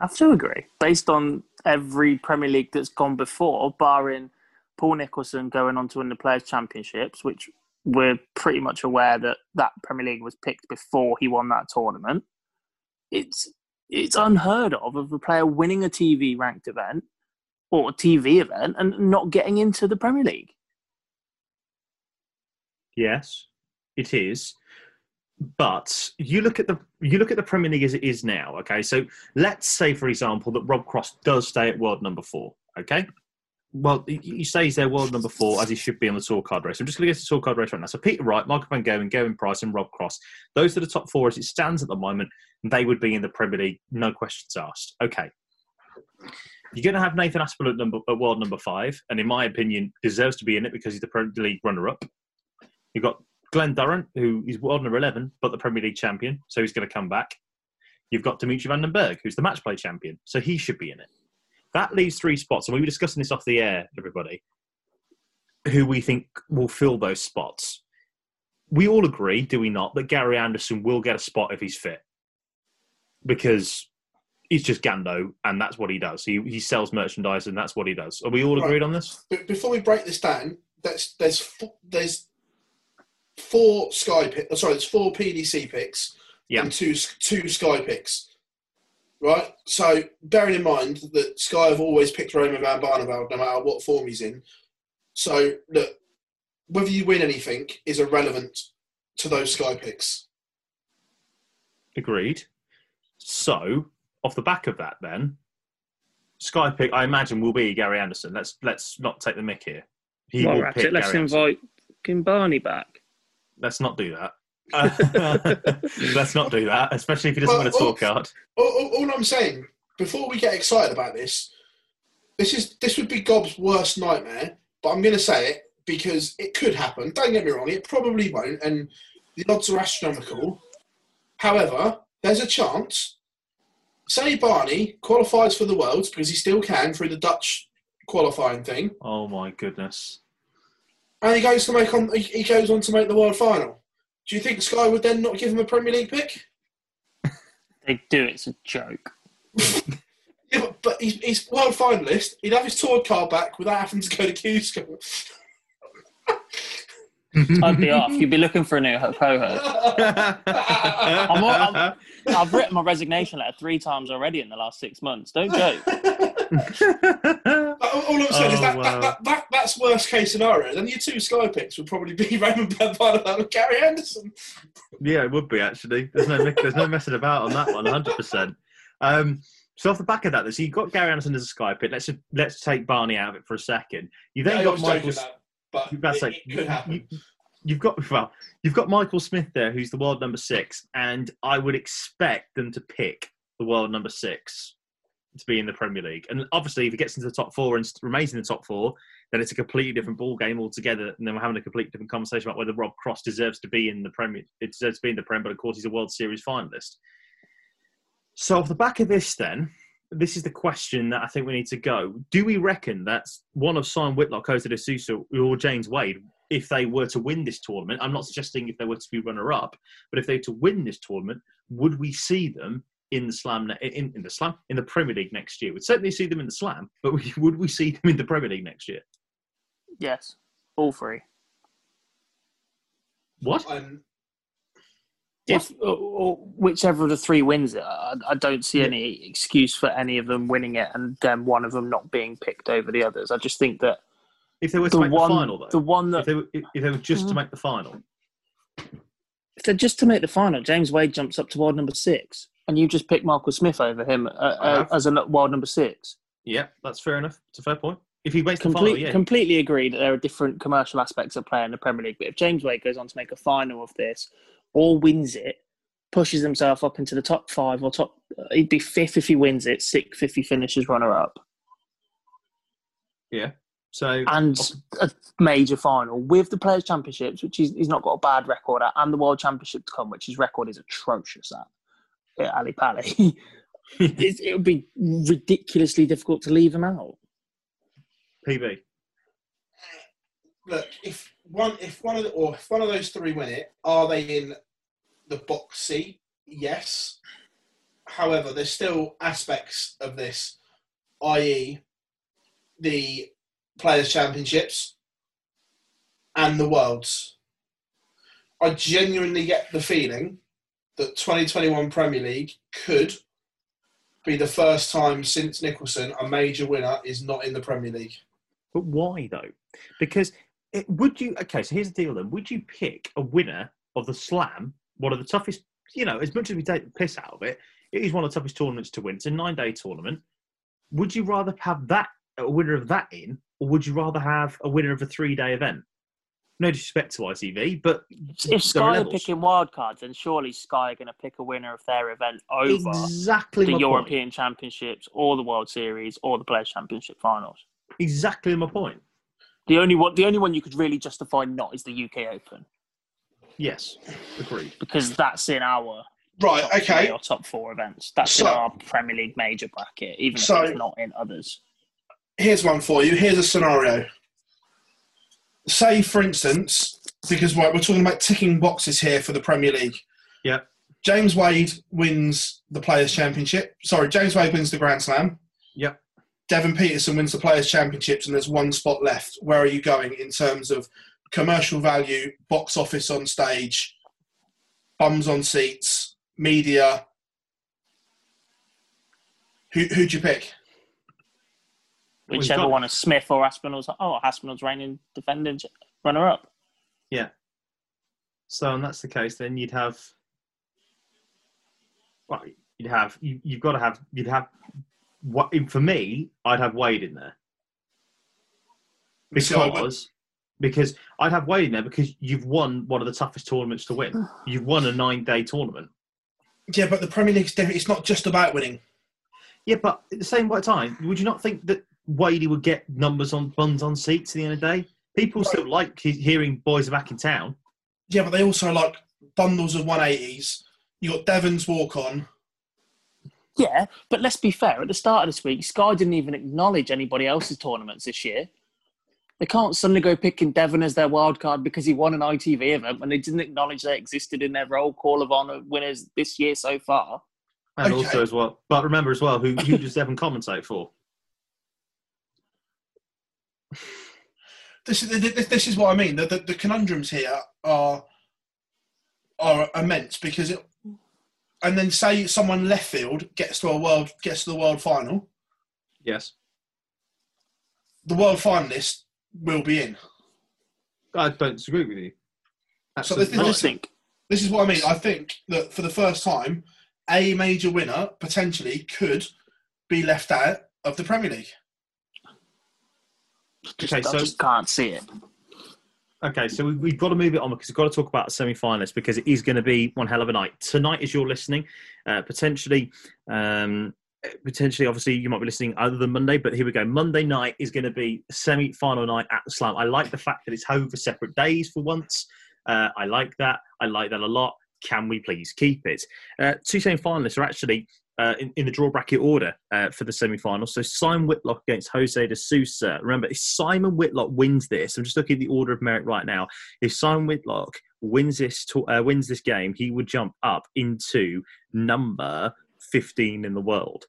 I have to agree. Based on every Premier League that's gone before, barring Paul Nicholson going on to win the Players' Championships, which we're pretty much aware that that Premier League was picked before he won that tournament. It's it's unheard of of a player winning a TV ranked event or a TV event and not getting into the Premier League. Yes, it is. But you look at the you look at the Premier League as it is now. Okay, so let's say, for example, that Rob Cross does stay at world number four. Okay, well, he- he stays there world number four as he should be on the tour card race. I'm just going to get to the tour card race right now. So Peter Wright, Michael Van Gerwen, Gerwyn Price, and Rob Cross. Those are the top four as it stands at the moment. They would be in the Premier League, no questions asked. Okay. You're going to have Nathan Aspinall at, number, at world number five, and in my opinion, deserves to be in it because he's the Premier League runner-up. You've got Glen Durrant, who is world number 11, but the Premier League champion, so he's going to come back. You've got Dimitri van den Bergh, who's the match play champion, so he should be in it. That leaves three spots, and we were discussing this off the air, everybody, who we think will fill those spots. We all agree, do we not, that Gary Anderson will get a spot if he's fit. Because he's just Gando, and that's what he does. He, he sells merchandise, and that's what he does. Are we all Right. agreed on this? But before we break this down, there's there's there's four Sky pick. Oh, sorry, it's four PDC picks Yeah. and two two Sky picks. Right. So bearing in mind that Sky have always picked Raymond van Barneveld no matter what form he's in. So look, whether you win anything is irrelevant to those Sky picks. Agreed. So, off the back of that, then Sky pick, I imagine, will be Gary Anderson. Let's let's not take the mick here. He well, will Ratchet, pick let's Gary invite fucking Barney back. Let's not do that. Uh, let's not do that, especially if he doesn't Well, a tour well, card. All, all, all I'm saying, before we get excited about this, this is this would be Gob's worst nightmare. But I'm going to say it because it could happen. Don't get me wrong; it probably won't, and the odds are astronomical. However, there's a chance. Say Barney qualifies for the Worlds because he still can through the Dutch qualifying thing, Oh my goodness. And he goes to make on. He goes on to make the World Final. Do you think Sky would then not give him a Premier League pick? They do. It's a joke. Yeah, but, but he's, he's world finalist. He'd have his tour card back without having to go to Q-School. I'd be off. You'd be looking for a new co-host. I'm, all- I'm, I've written my resignation letter three times already in the last six months. Don't joke. All all I'm saying is Oh, that, wow. that, that, that that's worst case scenario. Then your two Sky picks would probably be Raymond Barneveld and Gary Anderson. Yeah, it would be actually. There's no there's no messing about on that one, 100. percent um, So off the back of that, so you've got Gary Anderson as a Sky pick. Let's let's take Barney out of it for a second. You then Yeah, got was Michael. But You've got it, say, it could happen. You, have got well, you've got Michael Smith there, who's the world number six, and I would expect them to pick the world number six to be in the Premier League. And obviously, if he gets into the top four and remains in the top four, then it's a completely different ball game altogether. And then we're having a completely different conversation about whether Rob Cross deserves to be in the Premier. It deserves to be in the Premier, but of course, he's a World Series finalist. So, off the back of this, then, this is the question that I think we need to go. Do we reckon that's one of Simon Whitlock, Jose de Sousa, or James Wade, if they were to win this tournament? I'm not suggesting if they were to be runner up, but if they were to win this tournament, would we see them in the Slam, in, in the Slam, in the Premier League next year? We'd certainly see them in the Slam, but we, would we see them in the Premier League next year? Yes, all three. What? Um, If or, or whichever of the three wins it, I, I don't see any excuse for any of them winning it and then one of them not being picked over the others. I just think that If they were to the make one, the final, though, the one that if they were, if they were just to Mhm. make the final, if they're just to make the final, James Wade jumps up to world number six, and you just pick Michael Smith over him uh, uh, as a world number six. yeah, that's fair enough. It's a fair point. If he makes the final, yeah, completely agree that there are different commercial aspects of playing the Premier League. But if James Wade goes on to make a final of this, or wins it, pushes himself up into the top five or top, he'd be fifth if he wins it, sixth if he finishes runner up. yeah, So and a major final with the Players Championships, which he's, he's not got a bad record at, and the World Championship to come, which his record is atrocious at. at Ali Pali. it, it would be ridiculously difficult to leave him out. PB. Look, if one if one of the, or if one of those three win it, are they in the box seat? Yes. However, there's still aspects of this, i.e., the Players' Championships and the Worlds. I genuinely get the feeling that 2021 Premier League could be the first time since Nicholson a major winner is not in the Premier League. But why though? Because it, would you? Okay, so here's the deal. Then, would you pick a winner of the Slam, one of the toughest? You know, as much as we take the piss out of it, it is one of the toughest tournaments to win. It's a nine-day tournament. Would you rather have that a winner of that in, or would you rather have a winner of a three-day event? No disrespect to ITV, but If there are Sky are picking wildcards, then surely Sky are going to pick a winner of their event over Exactly the my point. European Championships or the World Series or the Players Championship finals. Exactly my point. The only one, the only one you could really justify not is the UK Open Yes, agreed. because that's in our Right, top okay. three or top four events. That's in our Premier League major bracket, even So- if it's not in others. Here's one for you. Here's a scenario. Say, for instance, because right, we're talking about ticking boxes here for the Premier League. Yeah. James Wade wins the Players' Championship. Sorry, James Wade wins the Grand Slam. Yep. Devon Petersen wins the Players' Championships, and there's one spot left. Where are you going in terms of commercial value, box office on stage, bums on seats, media? Who who'd you pick? Well, he's Whichever one is Smith or Aspinall's. Oh, Aspinall's reigning defending runner up. Yeah. So, and that's the case, then you'd have. Well, you'd have you, you've got to have you'd have what for me I'd have Wade in there See, I because because I'd have Wade in there because you've won one of the toughest tournaments to win. You've won a nine day tournament. Yeah, but the Premier League's different. It's not just about winning. Yeah, but at the same time, would you not think that Wadey would get numbers on buns on seats at the end of the day? People still like hearing boys are back in town. Yeah, but they also like bundles of 180s. You got Devon's walk on. Yeah, but let's be fair. At the start of this week, Sky didn't even acknowledge anybody else's tournaments this year. They can't suddenly go picking Devon as their wild card because he won an ITV event when they didn't acknowledge they existed in their roll call of honour winners this year so far. And Okay. also as well, but remember as well, who who does Devon commentate for? This is this, this is what I mean. The, the, the conundrums here are are immense because it. And then say someone left field gets to a world gets to the world final. Yes, The world finalist will be in. I don't disagree with you. So this, Absolutely this, not. this is what I mean. I think that for the first time, a major winner potentially could be left out of the Premier League. Just, Okay, I so- just can't see it. Okay, so we, we've got to move it on because we've got to talk about the semi-finalists because it is going to be one hell of a night tonight. As you're listening, uh, potentially, um, potentially, obviously, you might be listening other than Monday, but here we go. Monday night is going to be a semi-final night at the Slam. I like the fact that it's over separate days for once. Uh, I like that. I like that a lot. Can we please keep it? Uh, two semi-finalists are actually uh, in, in the draw bracket order uh, for the semi-final. So Simon Whitlock against Jose de Sousa. Remember, if Simon Whitlock wins this, I'm just looking at the order of merit right now. If Simon Whitlock wins this uh, wins this game, he would jump up into number 15 in the world.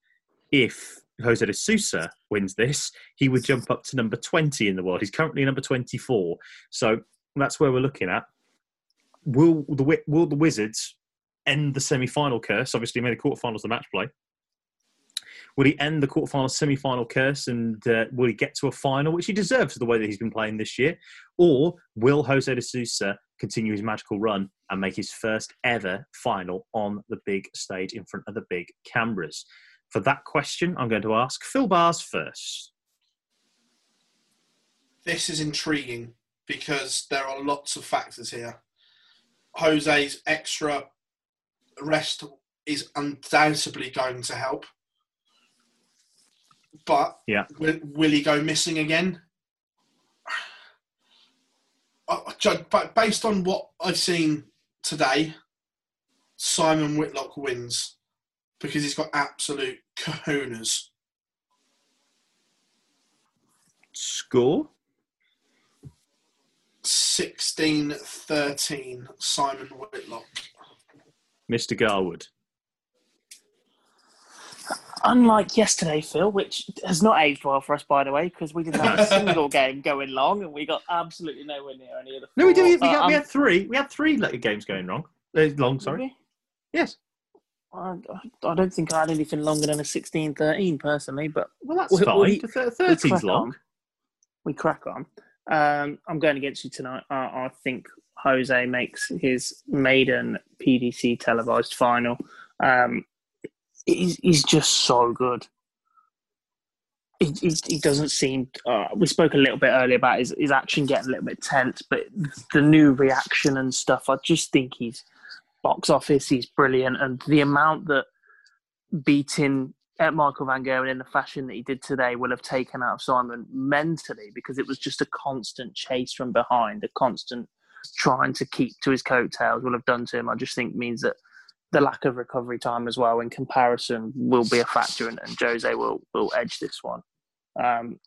If Jose de Sousa wins this, he would jump up to number 20 in the world. He's currently number 24. So that's where we're looking at. Will the will the Wizards end the semi-final curse? Obviously, he made the quarterfinals the match play. Will he end the quarterfinal semi-final curse and uh, will he get to a final, which he deserves the way that he's been playing this year? Or will Jose de Sousa continue his magical run and make his first ever final on the big stage in front of the big cameras? For that question, I'm going to ask Phill Barrs first. This is intriguing because there are lots of factors here. Jose's extra rest is undoubtedly going to help. But Yeah. will, will he go missing again? but based on what I've seen today, Simon Whitlock wins because he's got absolute kahunas. Score? 16 13, Simon Whitlock. Mr. Garwood. Unlike yesterday, Phil, which has not aged well for us, by the way, because we didn't have a single game going long and we got absolutely nowhere near any of the. No, we did. We, got, Uh, we had three. We had three like, games going wrong. Uh, long, sorry. Yes. I, I don't think I had anything longer than a 16 13 personally, but well, that's we, fine. we- The 30's long. on. We crack on. Um, I'm going against you tonight. I, I think Jose makes his maiden PDC televised final. Um, he's, he's just so good. He, he, he doesn't seem. Uh, we spoke a little bit earlier about his, his action getting a little bit tense, but the new reaction and stuff, I just think he's box office. He's brilliant, and the amount that beating at Michael Van Gerwen in the fashion that he did today will have taken out of Simon mentally because it was just a constant chase from behind, a constant trying to keep to his coattails will have done to him. I just think means that the lack of recovery time as well in comparison will be a factor, and, and Jose will will edge this one. Um,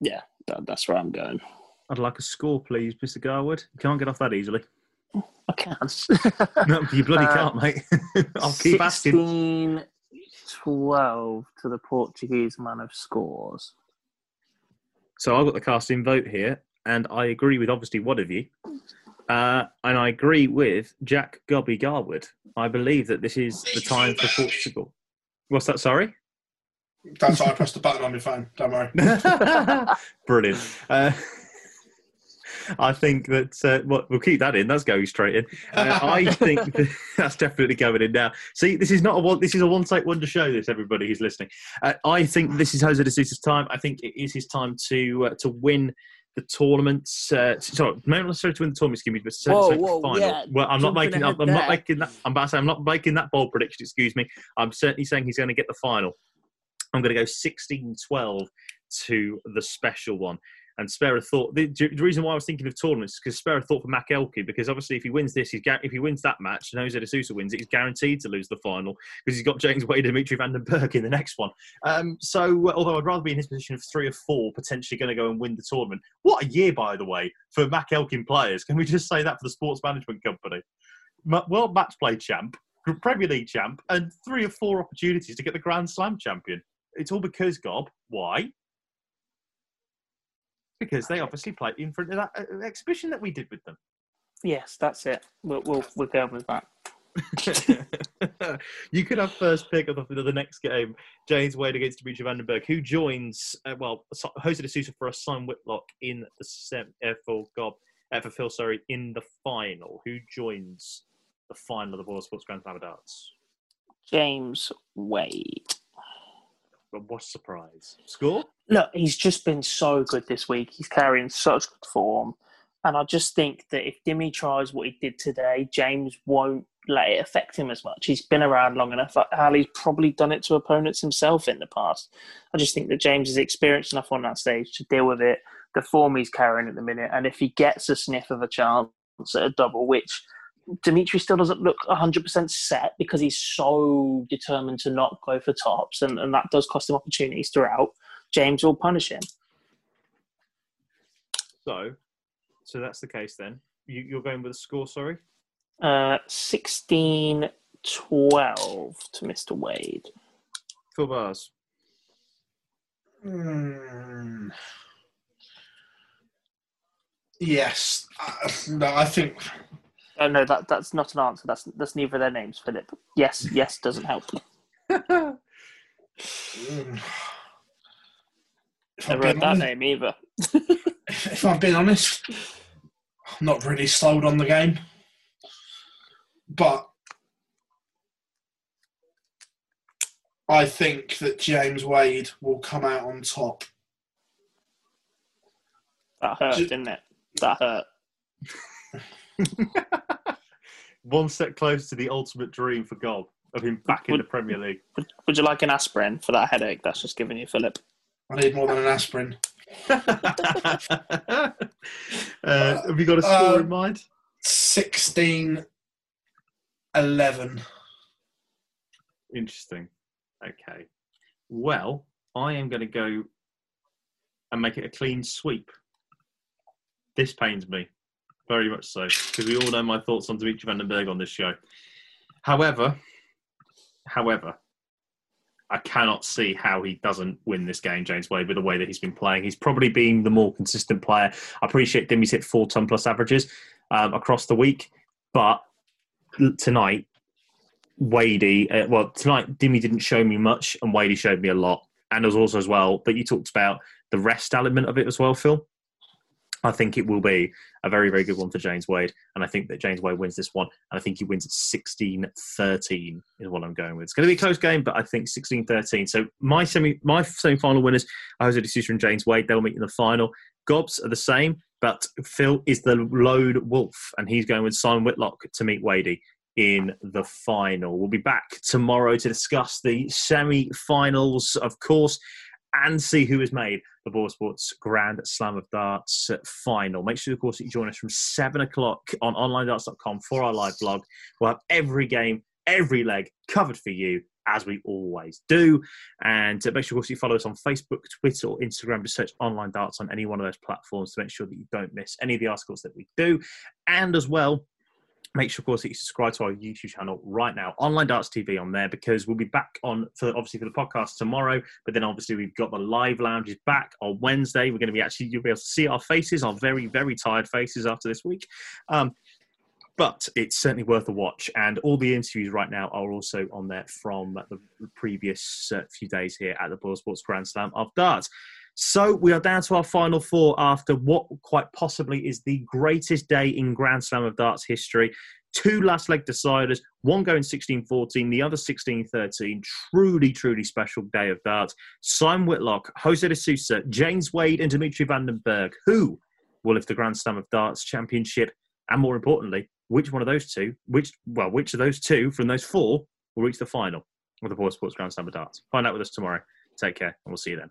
yeah, that, that's where I'm going. I'd like a score, please, Mr. Garwood. You can't get off that easily. I can't. no, you bloody Uh, can't, mate. I'll keep asking. 16 12 to the Portuguese man of scores. So I've got the casting vote here, and I agree with obviously one of you. Uh, and I agree with Jack Gobby Garwood. I believe that this is the time for Portugal. What's that? Sorry? That's why I pressed the button on my phone. Don't worry. Brilliant. Uh, I think that uh, well, we'll keep that in. That's going straight in. Uh, I think that, that's definitely going in now. See, this is not a one. This is a one-take wonder show. This everybody who's listening. Uh, I think this is Jose de Sousa's time. I think it is his time to uh, to win the tournaments. Uh, sorry, not necessarily to win the tournament, excuse me, but Whoa, the whoa, final. yeah, Well, I'm not making. I'm, I'm not making that. I'm about to say I'm not making that bold prediction. Excuse me. I'm certainly saying he's going to get the final. I'm going to go 16-12 to the special one. And Spera thought the, the reason why I was thinking of tournaments is because Spera thought for Makelki because obviously if he wins this, he's if he wins that match and Jose de Sousa wins it, he's guaranteed to lose the final because he's got James Wade and Dimitri van den Bergh in the next one. Um, so although I'd rather be in his position of three or four potentially going to go and win the tournament. What a year, by the way, for Mac Elkin players. Can we just say that for the sports management company? World Match Play champ, Premier League champ, and three or four opportunities to get the Grand Slam champion. It's all because Gob. Why? Because they obviously played in front of that uh, exhibition that we did with them. Yes, that's it. We'll, we'll, we'll go with that. you could have first pick of the, the next game, James Wade against Dimitri Van den Bergh, who joins, uh, well, So- Jose de Sousa for a Simon Whitlock in the sem- uh, for Gob, uh, for Phil, sorry, in the final. Who joins the final of the BoyleSports Grand Slam of Darts? James Wade. But what a surprise. Score? Look, he's just been so good this week. He's carrying such good form. And I just think that if Dimmy tries what he did today, James won't let it affect him as much. He's been around long enough. Ali's probably done it to opponents himself in the past. I just think that James is experienced enough on that stage to deal with it. The form he's carrying at the minute, and if he gets a sniff of a chance at a double, which Dimitri still doesn't look 100% set because he's so determined to not go for tops, and, and that does cost him opportunities throughout. James will punish him. So, so that's the case then. You, you're going with a score, sorry? Uh, 16 12 to Mr. Wade. Four bars. Hmm. Yes. Uh, no, I think. Oh, no, that, that's not an answer. That's that's neither of their names, Philip. Yes, yes doesn't help. If I I'm, that honest, name either. if I'm being honest, I'm not really sold on the game. But I think that James Wade will come out on top. That hurt, didn't it? That hurt. One step closer to the ultimate dream for Gob of him back in the Premier League. Would, would you like an aspirin for that headache that's just given you, Philip? I need more than an aspirin. uh, have you got a score Um, in mind? 16 11. Interesting. Okay. Well, I am going to go and make it a clean sweep. This pains me very much so because we all know my thoughts on Dimitri Van den Bergh on this show. However, however, I cannot see how he doesn't win this game, James Wade, with the way that he's been playing. He's probably being the more consistent player. I appreciate Dimmy's hit four ton plus averages um, across the week, but tonight, Wadey, uh, well, tonight Dimmy didn't show me much, and Wadey showed me a lot. And there was also as well that you talked about the rest element of it as well, Phil. I think it will be a very, very good one for James Wade. And I think that James Wade wins this one. And I think he wins at 16 13 is what I'm going with. It's going to be a close game, but I think 16 13. So my semi my semi final winners are Jose De Sousa and James Wade. They'll meet in the final. Gobs are the same, but Phil is the lone wolf, and he's going with Simon Whitlock to meet Wadey in the final. We'll be back tomorrow to discuss the semi finals, of course, and see who has made the BoyleSports Grand Slam of Darts final. Make sure, of course, that you join us from 7 o'clock on onlinedarts.com for our live blog. We'll have every game, every leg covered for you. As we always do. And uh, make sure, of course, you follow us on Facebook, Twitter, or Instagram. Just search online darts on any one of those platforms to make sure that you don't miss any of the articles that we do. And as well, make sure, of course, that you subscribe to our YouTube channel right now, Online Darts TV on there, because we'll be back on for obviously for the podcast tomorrow. But then obviously we've got the live lounges back on Wednesday. We're going to be actually you'll be able to see our faces, our very very tired faces after this week. Um, but it's certainly worth a watch. And all the interviews right now are also on there from the previous uh, few days here at the BoyleSports Grand Slam of Darts. So we are down to our final four after what quite possibly is the greatest day in Grand Slam of Darts history. Two last leg deciders, one going 16 14, the other 16 13. Truly, truly special day of darts. Simon Whitlock, Jose de Sousa, James Wade, and Dimitri Van den Bergh. Who will lift the Grand Slam of Darts championship? And more importantly, which one of those two, which, well, which of those two from those four will reach the final of the BoyleSports Grand Slam of Darts? Find out with us tomorrow. Take care, and we'll see you then.